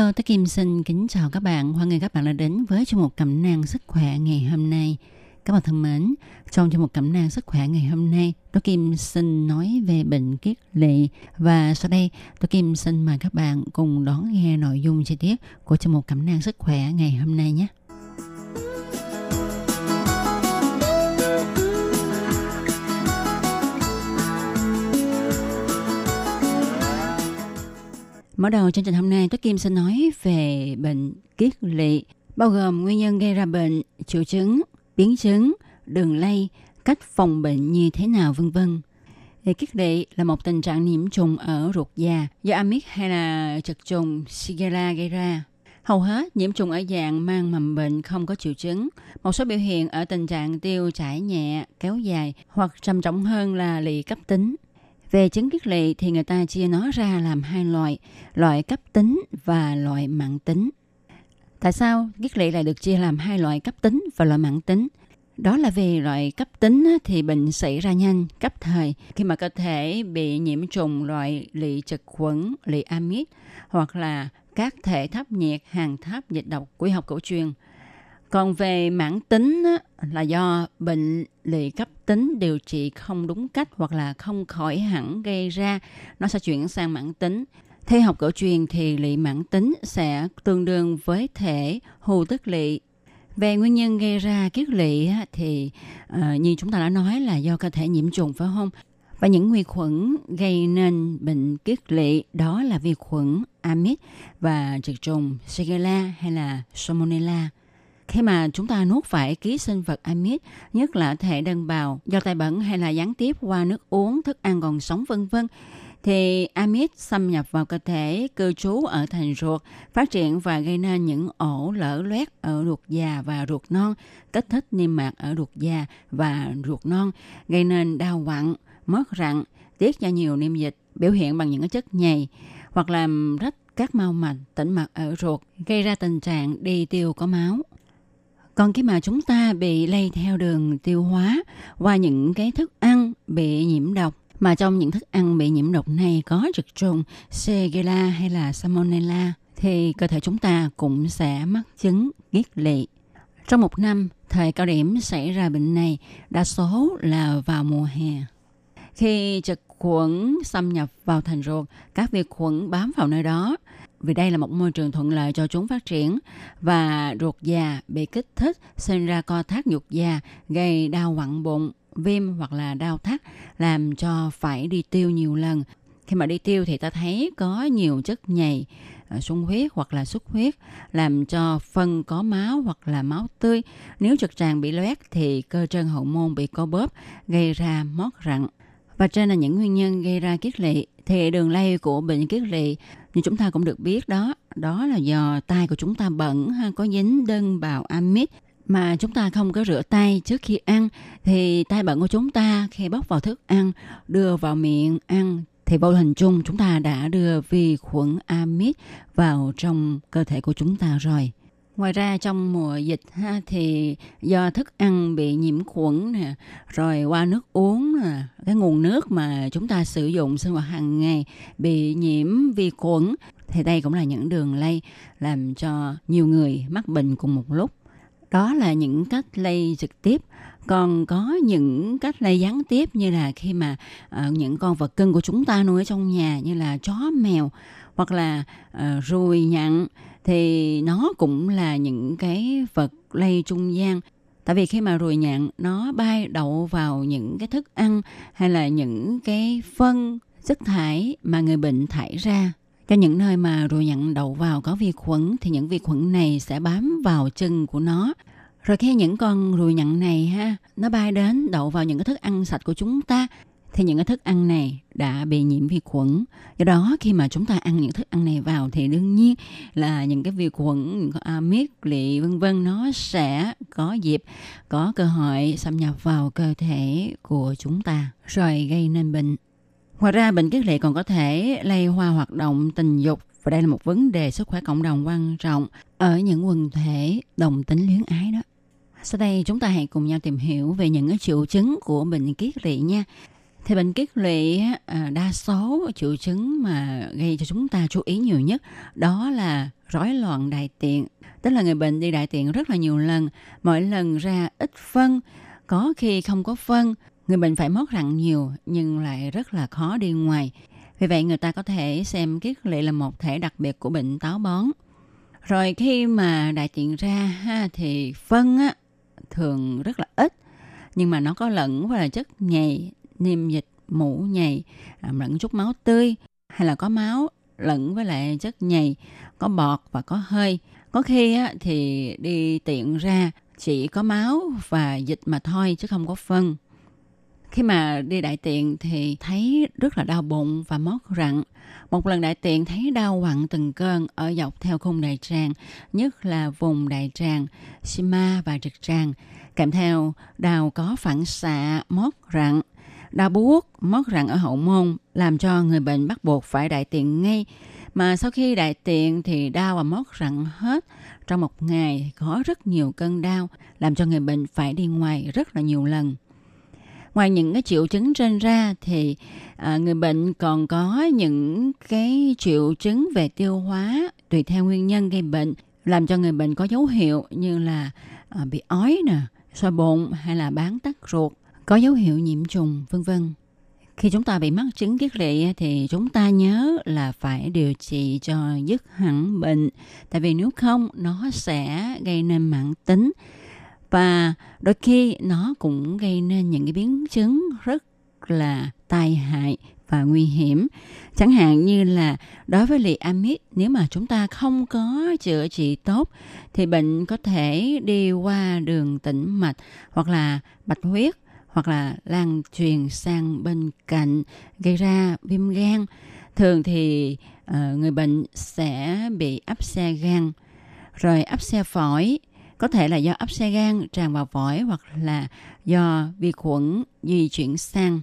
Speaker 4: Hello, tôi Kim xin kính chào các bạn. Hoan nghênh các bạn đã đến với chương mục cẩm nang sức khỏe ngày hôm nay. Các bạn thân mến, trong chương mục cẩm nang sức khỏe ngày hôm nay, tôi Kim xin nói về bệnh kiết lỵ và sau đây tôi Kim xin mời các bạn cùng đón nghe nội dung chi tiết của chương mục cẩm nang sức khỏe ngày hôm nay nhé. Mở đầu chương trình hôm nay, tôi Kim sẽ nói về bệnh kiết lỵ, bao gồm nguyên nhân gây ra bệnh, triệu chứng, biến chứng, đường lây, cách phòng bệnh như thế nào vân vân. Kiết lỵ là một tình trạng nhiễm trùng ở ruột già do amic hay là chật trùng Shigella gây ra. Hầu hết nhiễm trùng ở dạng mang mầm bệnh không có triệu chứng. Một số biểu hiện ở tình trạng tiêu chảy nhẹ, kéo dài hoặc trầm trọng hơn là lỵ cấp tính. Về chứng kiết lỵ thì người ta chia nó ra làm hai loại, loại cấp tính và loại mạng tính. Tại sao kiết lỵ lại được chia làm hai loại cấp tính và loại mạng tính? Đó là vì loại cấp tính thì bệnh xảy ra nhanh, cấp thời khi mà cơ thể bị nhiễm trùng loại lỵ trực khuẩn, lỵ amid hoặc là các thể thấp nhiệt, hàng thấp dịch độc của học cổ truyền. Còn về mãn tính là do bệnh lì cấp tính điều trị không đúng cách hoặc là không khỏi hẳn gây ra, nó sẽ chuyển sang mãn tính. Theo học cổ truyền thì lị mãn tính sẽ tương đương với thể hù tức lị. Về nguyên nhân gây ra kiết lỵ thì uh, như chúng ta đã nói là do cơ thể nhiễm trùng phải không? Và những vi khuẩn gây nên bệnh kiết lị đó là vi khuẩn amid và trực trùng Shigella hay là Salmonella khi mà chúng ta nuốt phải ký sinh vật amid, nhất là thể đơn bào do tay bẩn hay là gián tiếp qua nước uống, thức ăn còn sống vân vân, thì amid xâm nhập vào cơ thể, cư trú ở thành ruột, phát triển và gây nên những ổ lở loét ở ruột già và ruột non, kích thích niêm mạc ở ruột già và ruột non, gây nên đau quặn, mất rặn, tiết ra nhiều niêm dịch, biểu hiện bằng những chất nhầy hoặc làm rách các mau mạch, tĩnh mạch ở ruột, gây ra tình trạng đi tiêu có máu. Còn khi mà chúng ta bị lây theo đường tiêu hóa qua những cái thức ăn bị nhiễm độc mà trong những thức ăn bị nhiễm độc này có trực trùng Shigella hay là Salmonella thì cơ thể chúng ta cũng sẽ mắc chứng kiết lỵ. Trong một năm, thời cao điểm xảy ra bệnh này đa số là vào mùa hè. Khi trực khuẩn xâm nhập vào thành ruột, các vi khuẩn bám vào nơi đó vì đây là một môi trường thuận lợi cho chúng phát triển và ruột già bị kích thích, sinh ra co thắt ruột già, gây đau quặn bụng, viêm hoặc là đau thắt, làm cho phải đi tiêu nhiều lần. Khi mà đi tiêu thì ta thấy có nhiều chất nhầy à, sung huyết hoặc là xuất huyết, làm cho phân có máu hoặc là máu tươi. Nếu trực tràng bị loét thì cơ trơn hậu môn bị co bóp, gây ra mót rặn. Và trên là những nguyên nhân gây ra kiết lỵ, thì đường lây của bệnh kiết lỵ như chúng ta cũng được biết đó đó là do tay của chúng ta bẩn ha, có dính đơn bào amid. Mà chúng ta không có rửa tay trước khi ăn, thì tay bẩn của chúng ta khi bóc vào thức ăn, đưa vào miệng ăn, thì vô hình chung chúng ta đã đưa vi khuẩn amid vào trong cơ thể của chúng ta rồi. Ngoài ra trong mùa dịch ha, thì do thức ăn bị nhiễm khuẩn nè, rồi qua nước uống nè, cái nguồn nước mà chúng ta sử dụng sinh hoạt hàng ngày bị nhiễm vi khuẩn thì đây cũng là những đường lây làm cho nhiều người mắc bệnh cùng một lúc. Đó là những cách lây trực tiếp còn có những cách lây gián tiếp như là khi mà uh, những con vật cưng của chúng ta nuôi ở trong nhà như là chó mèo hoặc là uh, ruồi nhặn thì nó cũng là những cái vật lây trung gian. Tại vì khi mà ruồi nhạn nó bay đậu vào những cái thức ăn hay là những cái phân, chất thải mà người bệnh thải ra, cho những nơi mà ruồi nhặn đậu vào có vi khuẩn thì những vi khuẩn này sẽ bám vào chân của nó. Rồi khi những con ruồi nhặn này ha, nó bay đến đậu vào những cái thức ăn sạch của chúng ta thì những cái thức ăn này đã bị nhiễm vi khuẩn. Do đó khi mà chúng ta ăn những thức ăn này vào thì đương nhiên là những cái vi khuẩn, à, miết lị vân vân nó sẽ có dịp có cơ hội xâm nhập vào cơ thể của chúng ta rồi gây nên bệnh. Ngoài ra bệnh kiết lỵ còn có thể lây qua hoạt động tình dục và đây là một vấn đề sức khỏe cộng đồng quan trọng ở những quần thể đồng tính luyến ái đó. Sau đây chúng ta hãy cùng nhau tìm hiểu về những cái triệu chứng của bệnh kiết lỵ nha. Thì bệnh kiết lụy đa số triệu chứng mà gây cho chúng ta chú ý nhiều nhất đó là rối loạn đại tiện. Tức là người bệnh đi đại tiện rất là nhiều lần, mỗi lần ra ít phân, có khi không có phân, người bệnh phải mót rặn nhiều nhưng lại rất là khó đi ngoài. Vì vậy người ta có thể xem kiết lệ là một thể đặc biệt của bệnh táo bón. Rồi khi mà đại tiện ra ha, thì phân á, thường rất là ít nhưng mà nó có lẫn với là chất nhầy niêm dịch mũ nhầy à, lẫn chút máu tươi hay là có máu lẫn với lại chất nhầy có bọt và có hơi. Có khi thì đi tiện ra chỉ có máu và dịch mà thôi chứ không có phân. Khi mà đi đại tiện thì thấy rất là đau bụng và mót rặn. Một lần đại tiện thấy đau quặn từng cơn ở dọc theo khung đại tràng, nhất là vùng đại tràng, sima và trực tràng, kèm theo đau có phản xạ, mót rặn, đau buốt, mót rặn ở hậu môn, làm cho người bệnh bắt buộc phải đại tiện ngay. Mà sau khi đại tiện thì đau và mót rặn hết. Trong một ngày có rất nhiều cơn đau, làm cho người bệnh phải đi ngoài rất là nhiều lần. Ngoài những cái triệu chứng trên ra thì à, người bệnh còn có những cái triệu chứng về tiêu hóa tùy theo nguyên nhân gây bệnh làm cho người bệnh có dấu hiệu như là à, bị ói nè, soi bụng hay là bán tắc ruột, có dấu hiệu nhiễm trùng vân vân. Khi chúng ta bị mắc chứng kiết lỵ thì chúng ta nhớ là phải điều trị cho dứt hẳn bệnh. Tại vì nếu không nó sẽ gây nên mãn tính và đôi khi nó cũng gây nên những cái biến chứng rất là tai hại và nguy hiểm. Chẳng hạn như là đối với lì amid, nếu mà chúng ta không có chữa trị tốt thì bệnh có thể đi qua đường tĩnh mạch hoặc là bạch huyết hoặc là lan truyền sang bên cạnh gây ra viêm gan. Thường thì uh, người bệnh sẽ bị áp xe gan, rồi áp xe phổi, có thể là do áp xe gan tràn vào phổi hoặc là do vi khuẩn di chuyển sang.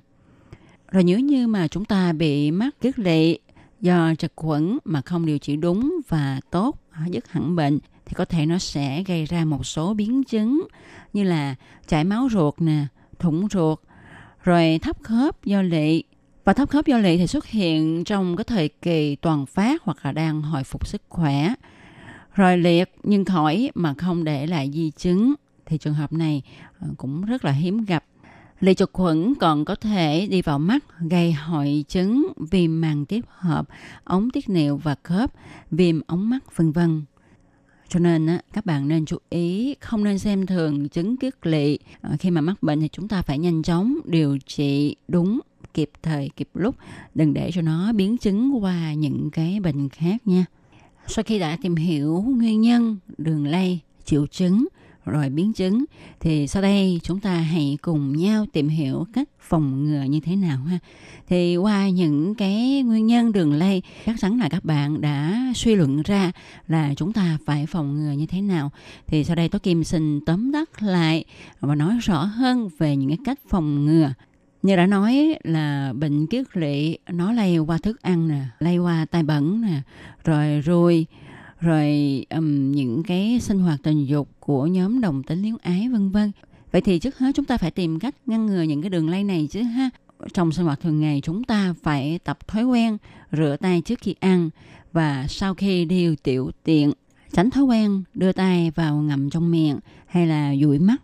Speaker 4: Rồi nếu như mà chúng ta bị mắc kiết lỵ do trực khuẩn mà không điều trị đúng và tốt à, dứt hẳn bệnh thì có thể nó sẽ gây ra một số biến chứng như là chảy máu ruột nè, thủng ruột, rồi thấp khớp do lị và thấp khớp do lị thì xuất hiện trong cái thời kỳ toàn phát hoặc là đang hồi phục sức khỏe rồi liệt nhưng khỏi mà không để lại di chứng thì trường hợp này ờ, cũng rất là hiếm gặp. Lị trực khuẩn còn có thể đi vào mắt gây hội chứng viêm màng tiếp hợp, ống tiết niệu và khớp, viêm ống mắt vân vân. Cho nên á, các bạn nên chú ý không nên xem thường chứng kiết lỵ. Ờ, khi mà mắc bệnh thì chúng ta phải nhanh chóng điều trị đúng kịp thời kịp lúc đừng để cho nó biến chứng qua những cái bệnh khác nha. Sau khi đã tìm hiểu nguyên nhân, đường lây, triệu chứng, rồi biến chứng thì sau đây chúng ta hãy cùng nhau tìm hiểu cách phòng ngừa như thế nào ha. Thì qua những cái nguyên nhân đường lây, chắc chắn là các bạn đã suy luận ra là chúng ta phải phòng ngừa như thế nào. Thì sau đây tôi Kim xin tóm tắt lại và nói rõ hơn về những cái cách phòng ngừa như đã nói là bệnh kiết lỵ, nó lây qua thức ăn nè, lây qua tai bẩn nè, rồi ruồi rồi um, những cái sinh hoạt tình dục của nhóm đồng tính liếu ái vân vân. Vậy thì trước hết chúng ta phải tìm cách ngăn ngừa những cái đường lây này chứ ha. Trong sinh hoạt thường ngày chúng ta phải tập thói quen rửa tay trước khi ăn và sau khi đi tiểu tiện tránh thói quen đưa tay vào ngậm trong miệng hay là dụi mắt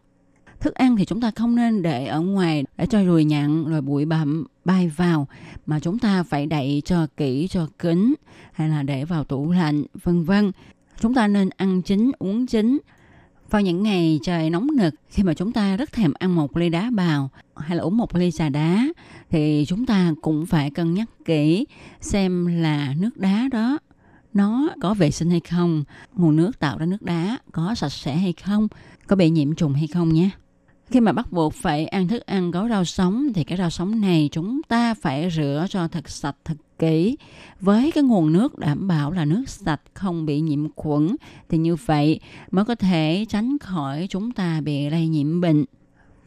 Speaker 4: thức ăn thì chúng ta không nên để ở ngoài để cho ruồi nhặn rồi bụi bặm bay vào, mà chúng ta phải đậy cho kỹ, cho kín hay là để vào tủ lạnh, vân vân. Chúng ta nên ăn chín, uống chín. Vào những ngày trời nóng nực, khi mà chúng ta rất thèm ăn một ly đá bào hay là uống một ly trà đá, thì chúng ta cũng phải cân nhắc kỹ xem là nước đá đó, nó có vệ sinh hay không, nguồn nước tạo ra nước đá có sạch sẽ hay không, có bị nhiễm trùng hay không nhé. Khi mà bắt buộc phải ăn thức ăn có rau sống, thì cái rau sống này chúng ta phải rửa cho thật sạch, thật kỹ với cái nguồn nước đảm bảo là nước sạch, không bị nhiễm khuẩn, thì như vậy mới có thể tránh khỏi chúng ta bị lây nhiễm bệnh.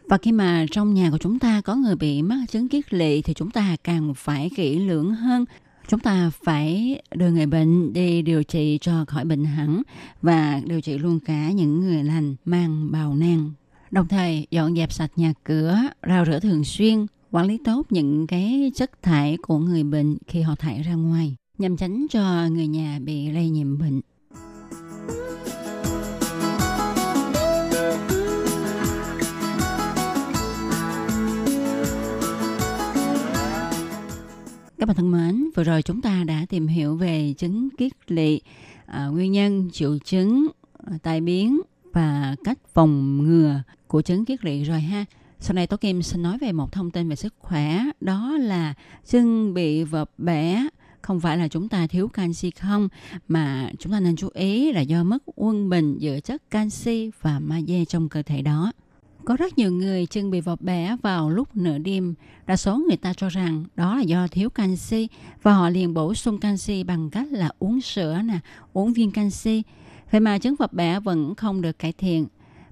Speaker 4: Và khi mà trong nhà của chúng ta có người bị mắc chứng kiết lỵ thì chúng ta càng phải kỹ lưỡng hơn. Chúng ta phải đưa người bệnh đi điều trị cho khỏi bệnh hẳn và điều trị luôn cả những người lành mang bào nang. Đồng thời dọn dẹp sạch nhà cửa, rau rửa thường xuyên, quản lý tốt những cái chất thải của người bệnh khi họ thải ra ngoài nhằm tránh cho người nhà bị lây nhiễm bệnh. Các bạn thân mến, vừa rồi chúng ta đã tìm hiểu về chứng kiết lỵ, à, nguyên nhân, triệu chứng, à, tai biến và cách phòng ngừa của chứng kiết lỵ rồi ha. Sau này Tố Kim xin nói về một thông tin về sức khỏe, đó là chân bị vợp bẻ không phải là chúng ta thiếu canxi không mà chúng ta nên chú ý là do mất quân bình giữa chất canxi và magie trong cơ thể đó. Có rất nhiều người chân bị vọt bẻ vào lúc nửa đêm. Đa số người ta cho rằng đó là do thiếu canxi và họ liền bổ sung canxi bằng cách là uống sữa nè, uống viên canxi. Vậy mà chứng vọt bẻ vẫn không được cải thiện.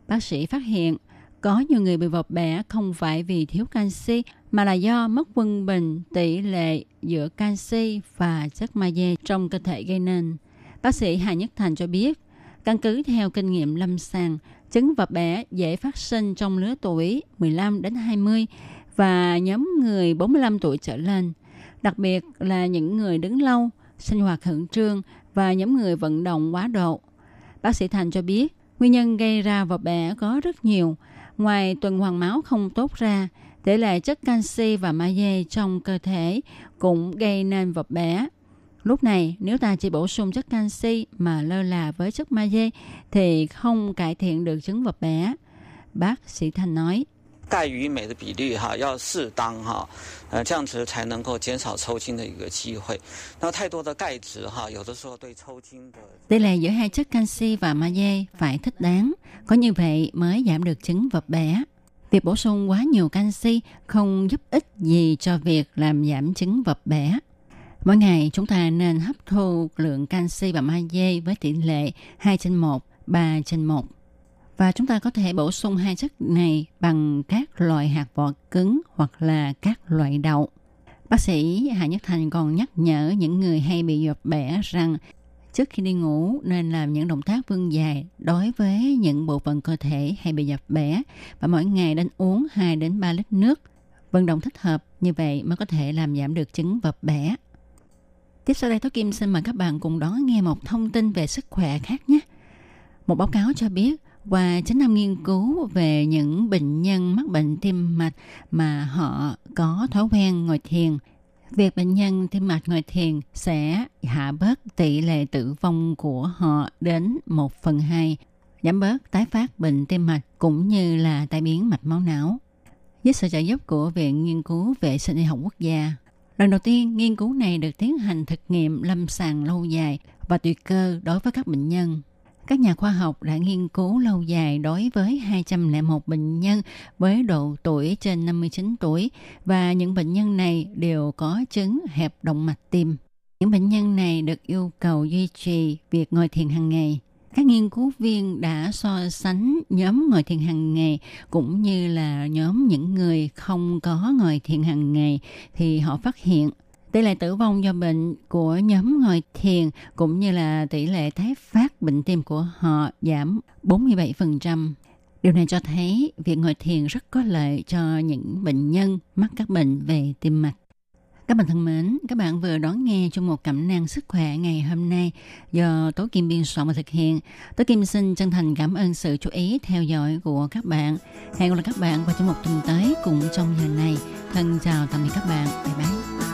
Speaker 4: Bác sĩ phát hiện có nhiều người bị vọt bẻ không phải vì thiếu canxi mà là do mất quân bình tỷ lệ giữa canxi và chất magie trong cơ thể gây nên. Bác sĩ Hà Nhất Thành cho biết, căn cứ theo kinh nghiệm lâm sàng, chứng vập bẻ dễ phát sinh trong lứa tuổi 15 đến 20 và nhóm người 45 tuổi trở lên, đặc biệt là những người đứng lâu, sinh hoạt khẩn trương và nhóm người vận động quá độ. Bác sĩ Thành cho biết, nguyên nhân gây ra vỏ bẻ có rất nhiều. Ngoài tuần hoàn máu không tốt ra, tỷ lệ chất canxi và magie trong cơ thể cũng gây nên vỏ bẻ. Lúc này, nếu ta chỉ bổ sung chất canxi mà lơ là với chất magie thì không cải thiện được chứng vật bé. Bác sĩ Thành nói.
Speaker 9: 钙与镁的比例哈要适当哈，呃，这样子才能够减少抽筋的一个机会。那太多的钙质哈，有的时候对抽筋的
Speaker 4: Tỷ lệ giữa hai chất canxi và magie phải thích đáng, có như vậy mới giảm được chứng vật bé. Việc bổ sung quá nhiều canxi không giúp ích gì cho việc làm giảm chứng vật bé. Mỗi ngày chúng ta nên hấp thu lượng canxi và magie với tỷ lệ 2 trên 1, 3 trên 1. Và chúng ta có thể bổ sung hai chất này bằng các loại hạt vỏ cứng hoặc là các loại đậu. Bác sĩ Hà Nhất Thành còn nhắc nhở những người hay bị dập bẻ rằng trước khi đi ngủ nên làm những động tác vươn dài đối với những bộ phận cơ thể hay bị dập bẻ và mỗi ngày nên uống 2 đến 3 lít nước. Vận động thích hợp như vậy mới có thể làm giảm được chứng vập bẻ. Tiếp sau đây Tố Kim xin mời các bạn cùng đón nghe một thông tin về sức khỏe khác nhé. Một báo cáo cho biết qua chín năm nghiên cứu về những bệnh nhân mắc bệnh tim mạch mà họ có thói quen ngồi thiền. Việc bệnh nhân tim mạch ngồi thiền sẽ hạ bớt tỷ lệ tử vong của họ đến 1 phần 2, giảm bớt tái phát bệnh tim mạch cũng như là tai biến mạch máu não. Với sự trợ giúp của Viện Nghiên cứu Vệ sinh Y học Quốc gia, Lần đầu tiên, nghiên cứu này được tiến hành thực nghiệm lâm sàng lâu dài và tuyệt cơ đối với các bệnh nhân. Các nhà khoa học đã nghiên cứu lâu dài đối với 201 bệnh nhân với độ tuổi trên 59 tuổi và những bệnh nhân này đều có chứng hẹp động mạch tim. Những bệnh nhân này được yêu cầu duy trì việc ngồi thiền hàng ngày các nghiên cứu viên đã so sánh nhóm ngồi thiền hàng ngày cũng như là nhóm những người không có ngồi thiền hàng ngày thì họ phát hiện tỷ lệ tử vong do bệnh của nhóm ngồi thiền cũng như là tỷ lệ tái phát bệnh tim của họ giảm 47%. Điều này cho thấy việc ngồi thiền rất có lợi cho những bệnh nhân mắc các bệnh về tim mạch. Các bạn thân mến, các bạn vừa đón nghe trong một cẩm nang sức khỏe ngày hôm nay do Tố Kim biên soạn và thực hiện. Tố Kim xin chân thành cảm ơn sự chú ý theo dõi của các bạn. Hẹn gặp lại các bạn vào trong một tuần tới cùng trong giờ này. Thân chào tạm biệt các bạn. Bye bye.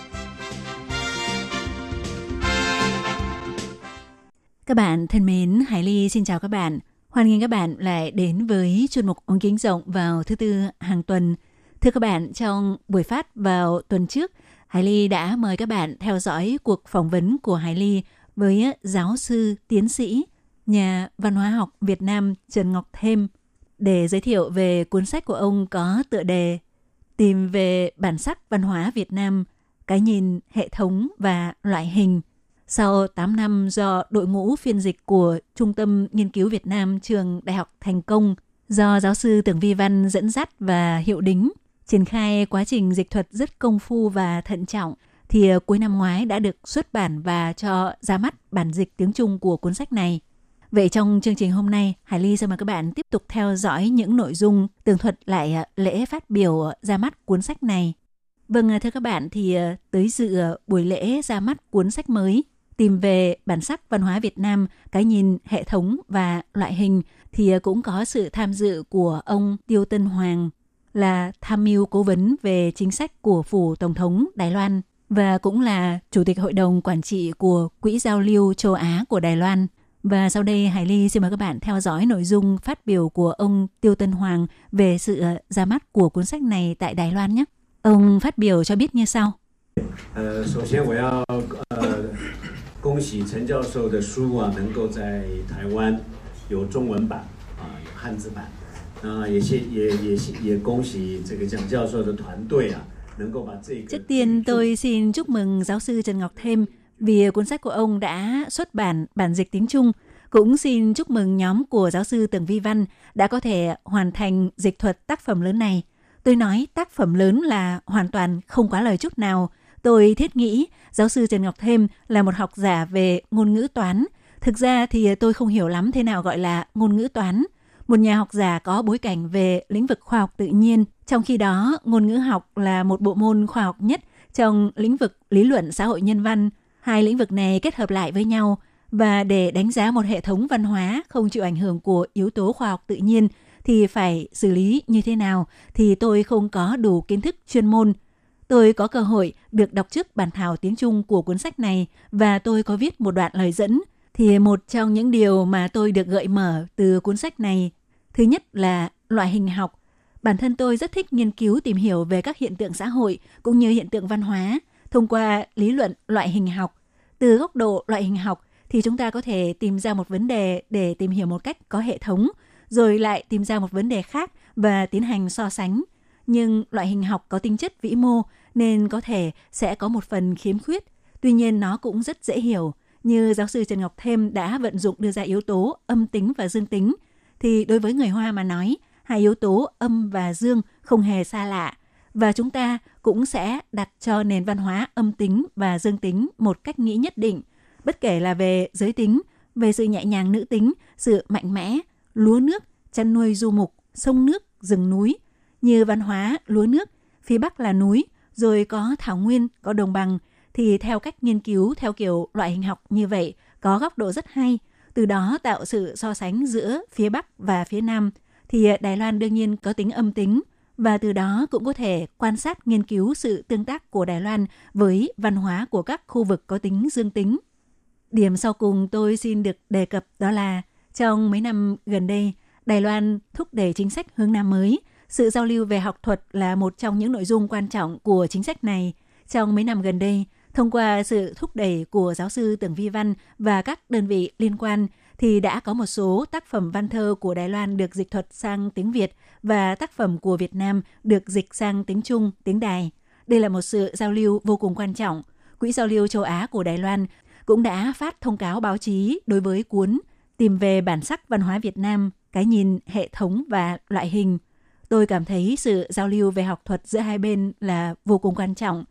Speaker 1: Các bạn thân mến, Hải Ly xin chào các bạn. Hoan nghênh các bạn lại đến với chuyên mục ống kính rộng vào thứ tư hàng tuần. Thưa các bạn, trong buổi phát vào tuần trước, Hải Ly đã mời các bạn theo dõi cuộc phỏng vấn của Hải Ly với giáo sư, tiến sĩ, nhà văn hóa học Việt Nam Trần Ngọc Thêm để giới thiệu về cuốn sách của ông có tựa đề Tìm về bản sắc văn hóa Việt Nam, cái nhìn, hệ thống và loại hình. Sau 8 năm do đội ngũ phiên dịch của Trung tâm Nghiên cứu Việt Nam trường Đại học Thành Công do giáo sư Tưởng Vi Văn dẫn dắt và hiệu đính, triển khai quá trình dịch thuật rất công phu và thận trọng, thì ờ, cuối năm ngoái đã được xuất bản và cho ra mắt bản dịch tiếng Trung của cuốn sách này. Vậy trong chương trình hôm nay, Hải Ly sẽ mời các bạn tiếp tục theo dõi những nội dung tường thuật lại ờ, lễ phát biểu ờ, ra mắt cuốn sách này. Vâng, thưa các bạn, thì tới dự buổi lễ ra mắt cuốn sách mới tìm về bản sắc văn hóa Việt Nam, cái nhìn, hệ thống và loại hình thì à, cũng có sự tham dự của ông Tiêu Tân Hoàng là tham mưu cố vấn về chính sách của phủ tổng thống Đài Loan và cũng là chủ tịch hội đồng quản trị của Quỹ giao lưu châu Á của Đài Loan. Và sau đây Hải Ly xin mời các bạn theo dõi nội dung phát biểu của ông Tiêu Tân Hoàng về sự à, ra mắt của cuốn sách này tại Đài Loan nhé. Ông phát biểu cho biết như sau.
Speaker 10: Ờ, 恭喜陈教授的书啊，能够在台湾有中文版啊，有汉字版。那也谢也也也恭喜这个蒋教授的团队啊，能够把这个
Speaker 1: Trước tiên tôi xin chúc mừng giáo sư Trần Ngọc Thêm vì cuốn sách của ông đã xuất bản bản dịch tiếng Trung. Cũng xin chúc mừng nhóm của giáo sư Tưởng Vi Văn đã có thể hoàn thành dịch thuật tác phẩm lớn này. Tôi nói tác phẩm lớn là hoàn toàn không quá lời chút nào. Tôi thiết nghĩ giáo sư Trần Ngọc Thêm là một học giả về ngôn ngữ toán. Thực ra thì tôi không hiểu lắm thế nào gọi là ngôn ngữ toán. Một nhà học giả có bối cảnh về lĩnh vực khoa học tự nhiên, trong khi đó ngôn ngữ học là một bộ môn khoa học nhất trong lĩnh vực lý luận xã hội nhân văn. Hai lĩnh vực này kết hợp lại với nhau và để đánh giá một hệ thống văn hóa không chịu ảnh hưởng của yếu tố khoa học tự nhiên thì phải xử lý như thế nào thì tôi không có đủ kiến thức chuyên môn. Tôi có cơ hội được đọc trước bản thảo tiếng Trung của cuốn sách này và tôi có viết một đoạn lời dẫn. Thì một trong những điều mà tôi được gợi mở từ cuốn sách này, thứ nhất là loại hình học. Bản thân tôi rất thích nghiên cứu tìm hiểu về các hiện tượng xã hội cũng như hiện tượng văn hóa thông qua lý luận loại hình học. Từ góc độ loại hình học thì chúng ta có thể tìm ra một vấn đề để tìm hiểu một cách có hệ thống, rồi lại tìm ra một vấn đề khác và tiến hành so sánh. Nhưng loại hình học có tính chất vĩ mô nên có thể sẽ có một phần khiếm khuyết. Tuy nhiên nó cũng rất dễ hiểu, như giáo sư Trần Ngọc Thêm đã vận dụng đưa ra yếu tố âm tính và dương tính. Thì đối với người Hoa mà nói, hai yếu tố âm và dương không hề xa lạ. Và chúng ta cũng sẽ đặt cho nền văn hóa âm tính và dương tính một cách nghĩ nhất định, bất kể là về giới tính, về sự nhẹ nhàng nữ tính, sự mạnh mẽ, lúa nước, chăn nuôi du mục, sông nước, rừng núi. Như văn hóa lúa nước, phía Bắc là núi, rồi có thảo nguyên, có đồng bằng, thì theo cách nghiên cứu theo kiểu loại hình học như vậy có góc độ rất hay, từ đó tạo sự so sánh giữa phía Bắc và phía Nam, thì Đài Loan đương nhiên có tính âm tính, và từ đó cũng có thể quan sát nghiên cứu sự tương tác của Đài Loan với văn hóa của các khu vực có tính dương tính. Điểm sau cùng tôi xin được đề cập đó là trong mấy năm gần đây, Đài Loan thúc đẩy chính sách hướng Nam mới. Sự giao lưu về học thuật là một trong những nội dung quan trọng của chính sách này. Trong mấy năm gần đây, thông qua sự thúc đẩy của giáo sư Tưởng Vi Văn và các đơn vị liên quan, thì đã có một số tác phẩm văn thơ của Đài Loan được dịch thuật sang tiếng Việt và tác phẩm của Việt Nam được dịch sang tiếng Trung, tiếng Đài. Đây là một sự giao lưu vô cùng quan trọng. Quỹ giao lưu châu Á của Đài Loan cũng đã phát thông cáo báo chí đối với cuốn Tìm về bản sắc văn hóa Việt Nam, cái nhìn, hệ thống và loại hình. Tôi cảm thấy sự giao lưu về học thuật giữa hai bên là vô cùng quan trọng.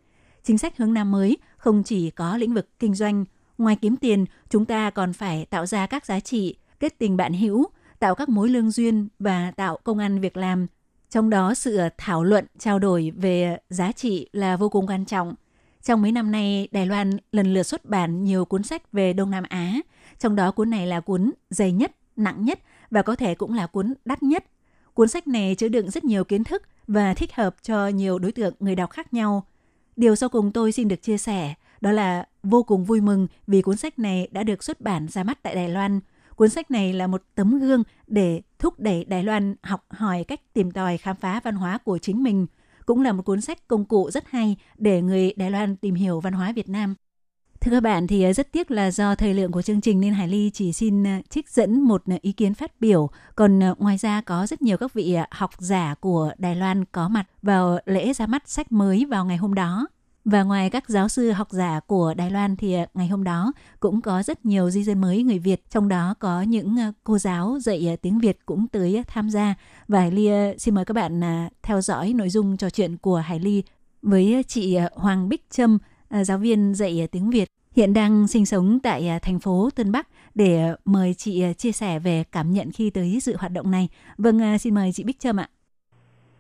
Speaker 1: Chính sách hướng Nam mới không chỉ có lĩnh vực kinh doanh, Ngoài kiếm tiền, chúng ta còn phải tạo ra các giá trị, kết tình bạn hữu, tạo các mối lương duyên và tạo công ăn việc làm. Trong đó sự thảo luận, trao đổi về giá trị là vô cùng quan trọng. Trong mấy năm nay, Đài Loan lần lượt xuất bản nhiều cuốn sách về Đông Nam Á. Trong đó cuốn này là cuốn dày nhất, nặng nhất và có thể cũng là cuốn đắt nhất. Cuốn sách này chứa đựng rất nhiều kiến thức và thích hợp cho nhiều đối tượng người đọc khác nhau. Điều sau cùng tôi xin được chia sẻ, đó là vô cùng vui mừng vì cuốn sách này đã được xuất bản ra mắt tại Đài Loan. Cuốn sách này là một tấm gương để thúc đẩy Đài Loan học hỏi cách tìm tòi khám phá văn hóa của chính mình. Cũng là một cuốn sách công cụ rất hay để người Đài Loan tìm hiểu văn hóa Việt Nam. Thưa các bạn thì ờ, rất tiếc là do thời lượng của chương trình nên Hải Ly chỉ xin ờ, trích dẫn một ờ, ý kiến phát biểu. Còn ngoài ra có rất nhiều các vị học giả của Đài Loan có mặt vào lễ ra mắt sách mới vào ngày hôm đó. Và ngoài các giáo sư học giả của Đài Loan thì ngày hôm đó cũng có rất nhiều di dân mới người Việt, trong đó có những cô giáo dạy tiếng Việt cũng tới tham gia. Và Hải Ly xin mời các bạn theo dõi nội dung trò chuyện của Hải Ly với chị Hoàng Bích Trâm, À, giáo viên dạy à, tiếng Việt hiện đang sinh sống tại à, thành phố Tân Bắc để mời chị chia sẻ về cảm nhận khi tới dự hoạt động này. Vâng, xin mời chị Bích Trâm ạ.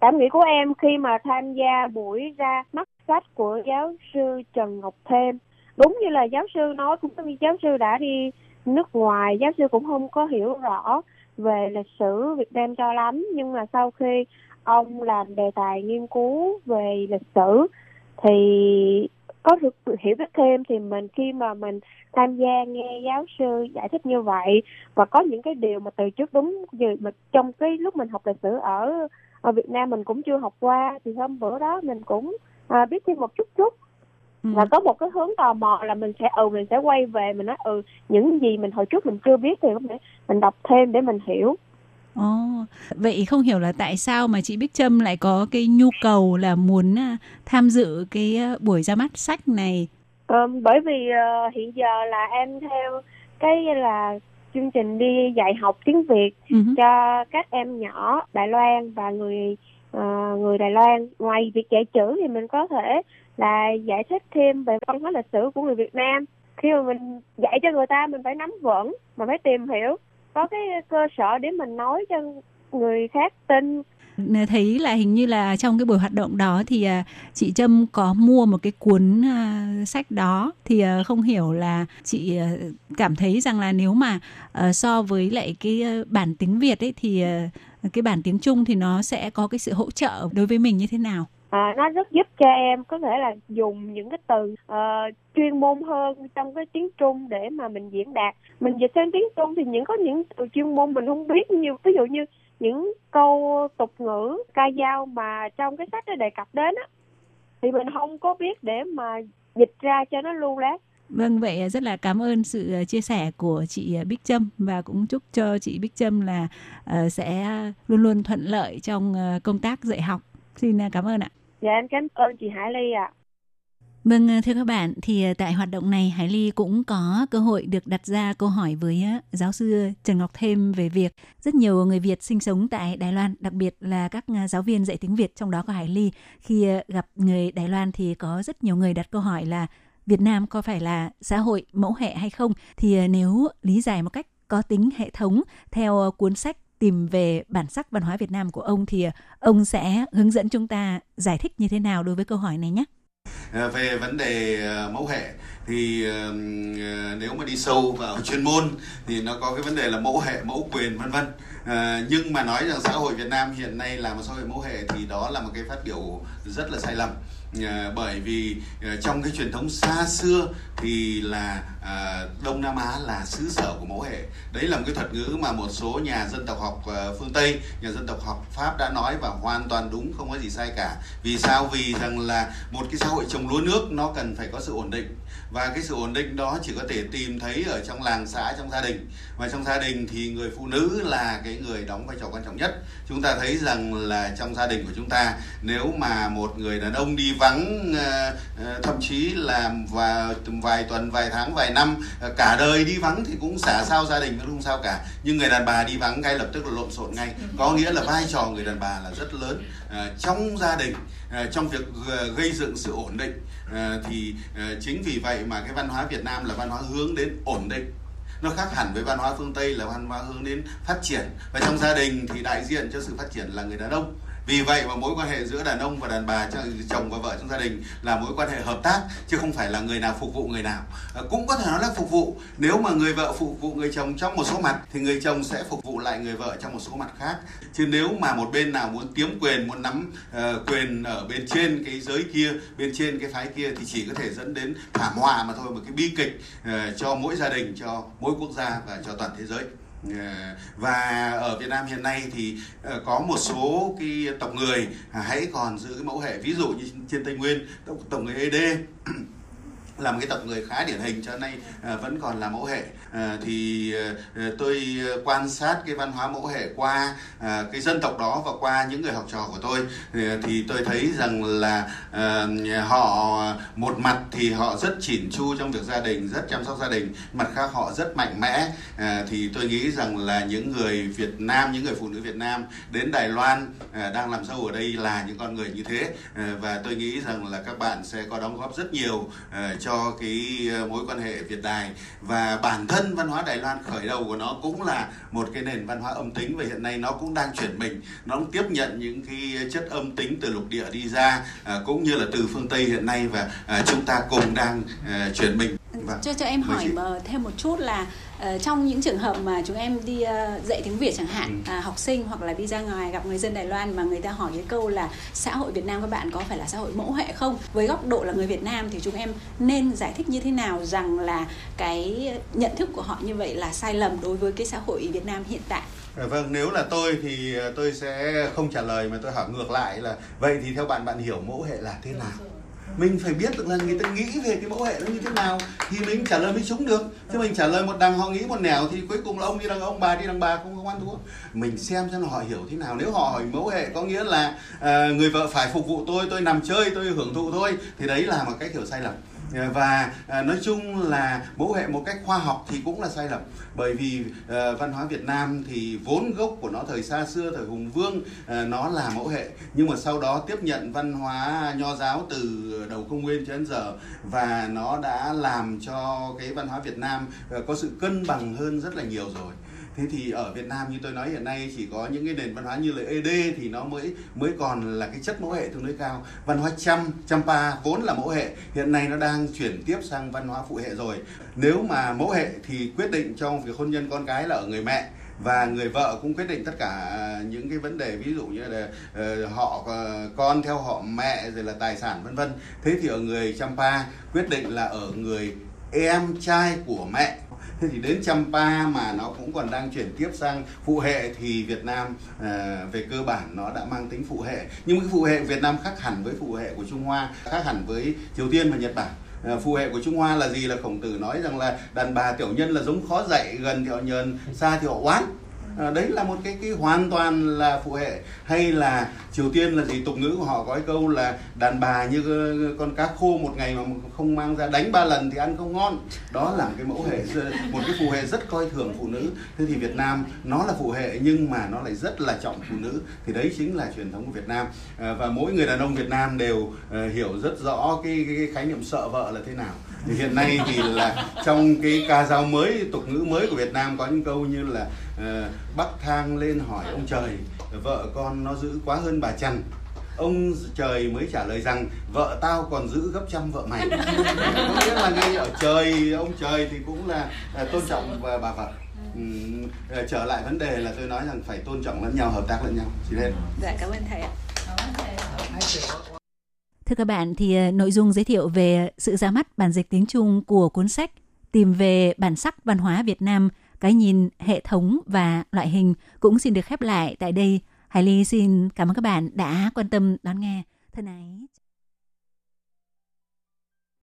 Speaker 11: Cảm nghĩ của em khi mà tham gia buổi ra mắt sách của giáo sư Trần Ngọc Thêm đúng như là giáo sư nói cũng như giáo sư đã đi nước ngoài giáo sư cũng không có hiểu rõ về lịch sử Việt Nam cho lắm nhưng mà sau khi ông làm đề tài nghiên cứu về lịch sử thì có được hiểu biết thêm thì mình khi mà mình tham gia nghe giáo sư giải thích như vậy và có những cái điều mà từ trước đúng như mà trong cái lúc mình học lịch sử ở ở Việt Nam mình cũng chưa học qua thì hôm bữa đó mình cũng à, biết thêm một chút chút
Speaker 1: Ừ.
Speaker 11: và có một cái hướng tò mò là mình sẽ ừ mình sẽ quay về mình nói ừ những gì mình hồi trước mình chưa biết thì có thể mình đọc thêm để mình hiểu
Speaker 1: Ồ, vậy không hiểu là tại sao mà chị Bích Trâm lại có cái nhu cầu là muốn à, tham dự cái à, buổi ra mắt sách này.
Speaker 11: Ờ, bởi vì ờ, hiện giờ là em theo cái là chương trình đi dạy học tiếng Việt
Speaker 1: hứ.
Speaker 11: cho các em nhỏ Đài Loan và người ờ, người Đài Loan ngoài việc dạy chữ thì mình có thể là giải thích thêm về văn hóa lịch sử của người Việt Nam khi mà mình dạy cho người ta mình phải nắm vững mà phải tìm hiểu có cái cơ sở để mình nói cho người khác tin
Speaker 1: Thấy là hình như là trong cái buổi hoạt động đó thì à, chị Trâm có mua một cái cuốn à, sách đó thì à, không hiểu là chị cảm thấy rằng là nếu mà so với lại cái bản tiếng Việt ấy thì cái bản tiếng Trung thì nó sẽ có cái sự hỗ trợ đối với mình như thế nào?
Speaker 11: À, nó rất giúp cho em có thể là dùng những cái từ uh, chuyên môn hơn trong cái tiếng Trung để mà mình diễn đạt mình dịch sang tiếng Trung thì những có những từ chuyên môn mình không biết như ví dụ như những câu tục ngữ ca dao mà trong cái sách nó đề cập đến á thì mình không có biết để mà dịch ra cho nó lưu lát
Speaker 1: Vâng, vậy rất là cảm ơn sự ờ, chia sẻ của chị ờ, Bích Trâm và cũng chúc cho chị Bích Trâm là sẽ luôn luôn thuận lợi trong công tác dạy học. Xin cảm ơn ạ
Speaker 11: dạ em cảm ơn chị Hải Ly ạ
Speaker 1: Vâng, ờ, thưa các bạn, thì ờ, tại hoạt động này Hải Ly cũng có cơ hội được đặt ra câu hỏi với ờ, giáo sư Trần Ngọc Thêm về việc rất nhiều người Việt sinh sống tại Đài Loan, đặc biệt là các giáo viên dạy tiếng Việt, trong đó có Hải Ly. Khi gặp người Đài Loan thì có rất nhiều người đặt câu hỏi là Việt Nam có phải là xã hội mẫu hệ hay không? Thì nếu lý giải một cách có tính hệ thống theo cuốn sách tìm về bản sắc văn hóa Việt Nam của ông thì ờ, ông sẽ hướng dẫn chúng ta giải thích như thế nào đối với câu hỏi này nhé.
Speaker 12: Ờ, về vấn đề ờ, mẫu hệ thì nếu mà đi sâu vào [laughs] chuyên môn thì nó có cái vấn đề là mẫu hệ mẫu quyền vân vân À, nhưng mà nói rằng xã hội Việt Nam hiện nay là một xã hội mẫu hệ thì đó là một cái phát biểu rất là sai lầm à, bởi vì à, trong cái truyền thống xa xưa thì là à, Đông Nam Á là xứ sở của mẫu hệ. Đấy là một cái thuật ngữ mà một số nhà dân tộc học à, phương Tây nhà dân tộc học Pháp đã nói và hoàn toàn đúng không có gì sai cả. Vì sao? Vì rằng là một cái xã hội trồng lúa nước nó cần phải có sự ổn định và cái sự ổn định đó chỉ có thể tìm thấy ở trong làng xã, trong gia đình. Và trong gia đình thì người phụ nữ là cái người đóng vai trò quan trọng nhất. Chúng ta thấy rằng là trong gia đình của chúng ta, nếu mà một người đàn ông đi vắng ờ, ờ, thậm chí là và vài tuần, vài tháng, vài năm ờ, cả đời đi vắng thì cũng xả sao gia đình cũng không sao cả. Nhưng người đàn bà đi vắng ngay lập tức là lộn xộn ngay. Có nghĩa là vai trò người đàn bà là rất lớn trong gia đình. Ờ, trong việc ờ, gây dựng sự ổn định. Ờ, thì chính vì vậy mà cái văn hóa Việt Nam là văn hóa hướng đến ổn định. Nó khác hẳn với văn hóa phương Tây là văn hóa hướng đến phát triển. Và trong gia đình thì đại diện cho sự phát triển là người đàn ông vì vậy mà mối quan hệ giữa đàn ông và đàn bà chồng và vợ trong gia đình là mối quan hệ hợp tác chứ không phải là người nào phục vụ người nào. Ờ, cũng có thể nói là phục vụ. Nếu mà người vợ phục vụ người chồng trong một số mặt thì người chồng sẽ phục vụ lại người vợ trong một số mặt khác. Chứ nếu mà một bên nào muốn kiếm quyền muốn nắm uh, quyền ở bên trên cái giới kia bên trên cái phái kia thì chỉ có thể dẫn đến thảm họa mà thôi một cái bi kịch uh, cho mỗi gia đình cho mỗi quốc gia và cho toàn thế giới. Dạ. và ở Việt Nam hiện nay thì ờ, có một số cái tộc người à, hãy còn giữ cái mẫu hệ ví dụ như trên Tây Nguyên tộc, tộc người ED là một cái tộc người khá điển hình cho nay à, vẫn còn là mẫu hệ. À, thì à, tôi quan sát cái văn hóa mẫu hệ qua cái dân tộc đó và qua những người học trò của tôi. Thì, tôi thấy rằng là họ một mặt thì họ rất chỉn chu trong việc gia đình rất chăm sóc gia đình mặt khác họ rất mạnh mẽ. Thì tôi nghĩ rằng là những người Việt Nam những người phụ nữ Việt Nam đến Đài Loan đang làm sâu ở đây là những con người như thế. Và tôi nghĩ rằng là các bạn sẽ có đóng góp rất nhiều cho cho cái ờ, mối quan hệ Việt Đài. Và bản thân văn hóa Đài Loan khởi đầu của nó cũng là một cái nền văn hóa âm tính và hiện nay nó cũng đang chuyển mình. Nó cũng tiếp nhận những cái chất âm tính từ lục địa đi ra à, cũng như là từ phương Tây hiện nay và à, chúng ta cùng đang à, chuyển mình. Vâng.
Speaker 1: cho cho em hỏi mà thêm một chút là ờ, trong những trường hợp mà chúng em đi ờ, dạy tiếng Việt chẳng hạn
Speaker 12: Ừ.
Speaker 1: à, học sinh hoặc là đi ra ngoài gặp người dân Đài Loan mà người ta hỏi cái câu là xã hội Việt Nam các bạn có phải là xã hội mẫu hệ không với góc độ là người Việt Nam thì chúng em nên giải thích như thế nào rằng là cái nhận thức của họ như vậy là sai lầm đối với cái xã hội Việt Nam hiện tại
Speaker 12: À, Vâng, nếu là tôi thì ờ, tôi sẽ không trả lời mà tôi hỏi ngược lại là vậy thì theo bạn bạn hiểu mẫu hệ là thế nào? Mình phải biết được là người ta nghĩ về cái mẫu hệ nó như thế nào thì mình trả lời mới trúng được. Chứ mình trả lời một đằng họ nghĩ một nẻo thì cuối cùng là ông đi đằng ông bà đi đằng bà không không ăn thua. Mình xem xem là họ hiểu thế nào. Nếu họ hỏi mẫu hệ có nghĩa là à, người vợ phải phục vụ tôi, tôi nằm chơi, tôi hưởng thụ thôi thì đấy là một cách hiểu sai lầm. Ờ, và ờ, nói chung là mẫu hệ một cách khoa học thì cũng là sai lầm. Bởi vì ờ, văn hóa Việt Nam thì vốn gốc của nó thời xa xưa, thời hùng vương nó là mẫu hệ. Nhưng mà sau đó tiếp nhận văn hóa nho giáo từ đầu công nguyên cho đến giờ và nó đã làm cho cái văn hóa Việt Nam có sự cân bằng hơn rất là nhiều rồi thế thì ở Việt Nam như tôi nói hiện nay chỉ có những cái nền văn hóa như là ED thì nó mới mới còn là cái chất mẫu hệ tương đối cao. Văn hóa Chăm, Champa vốn là mẫu hệ. Hiện nay nó đang chuyển tiếp sang văn hóa phụ hệ rồi. Nếu mà mẫu hệ thì quyết định trong việc hôn nhân con cái là ở người mẹ và người vợ cũng quyết định tất cả những cái vấn đề ví dụ như là ờ, họ ờ, con theo họ mẹ rồi là tài sản, vân vân. Thế thì ở người Champa quyết định là ở người em trai của mẹ thì đến Champa mà nó cũng còn đang chuyển tiếp sang phụ hệ thì Việt Nam à, về cơ bản nó đã mang tính phụ hệ. Nhưng cái phụ hệ Việt Nam khác hẳn với phụ hệ của Trung Hoa khác hẳn với Triều Tiên và Nhật Bản. Phù phụ hệ của Trung Hoa là gì là khổng tử nói rằng là đàn bà tiểu nhân là giống khó dạy gần thì họ nhờn xa thì họ oán à, đấy là một cái cái hoàn toàn là phụ hệ. Hay là Triều Tiên là gì tục ngữ của họ có cái câu là đàn bà như con cá khô một ngày mà không mang ra đánh ba lần thì ăn không ngon. Đó là một cái mẫu hệ một cái phụ hệ rất coi thường phụ nữ. Thế thì Việt Nam nó là phụ hệ nhưng mà nó lại rất là trọng phụ nữ. Thì đấy chính là truyền thống của Việt Nam. À, và mỗi người đàn ông Việt Nam đều ờ, hiểu rất rõ cái, cái, cái khái niệm sợ vợ là thế nào thì hiện nay thì là trong cái ca dao mới tục ngữ mới của Việt Nam có những câu như là ờ, bắc thang lên hỏi ông trời vợ con nó giữ quá hơn bà chằn. Ông trời mới trả lời rằng vợ tao còn giữ gấp trăm vợ mày. [laughs] Có nghĩa là ngay ở trời ông trời thì cũng là, là tôn trọng và bà vợ. Ờ, trở lại vấn đề là tôi nói rằng phải tôn trọng lẫn nhau hợp tác lẫn nhau. Chỉ lên
Speaker 1: dạ cảm ơn thầy ạ Thưa các bạn, thì ờ, nội dung giới thiệu về sự ra mắt bản dịch tiếng Trung của cuốn sách Tìm về bản sắc văn hóa Việt Nam, cái nhìn, hệ thống và loại hình cũng xin được khép lại tại đây. Hải Ly xin cảm ơn các bạn đã quan tâm đón nghe. Thân ái.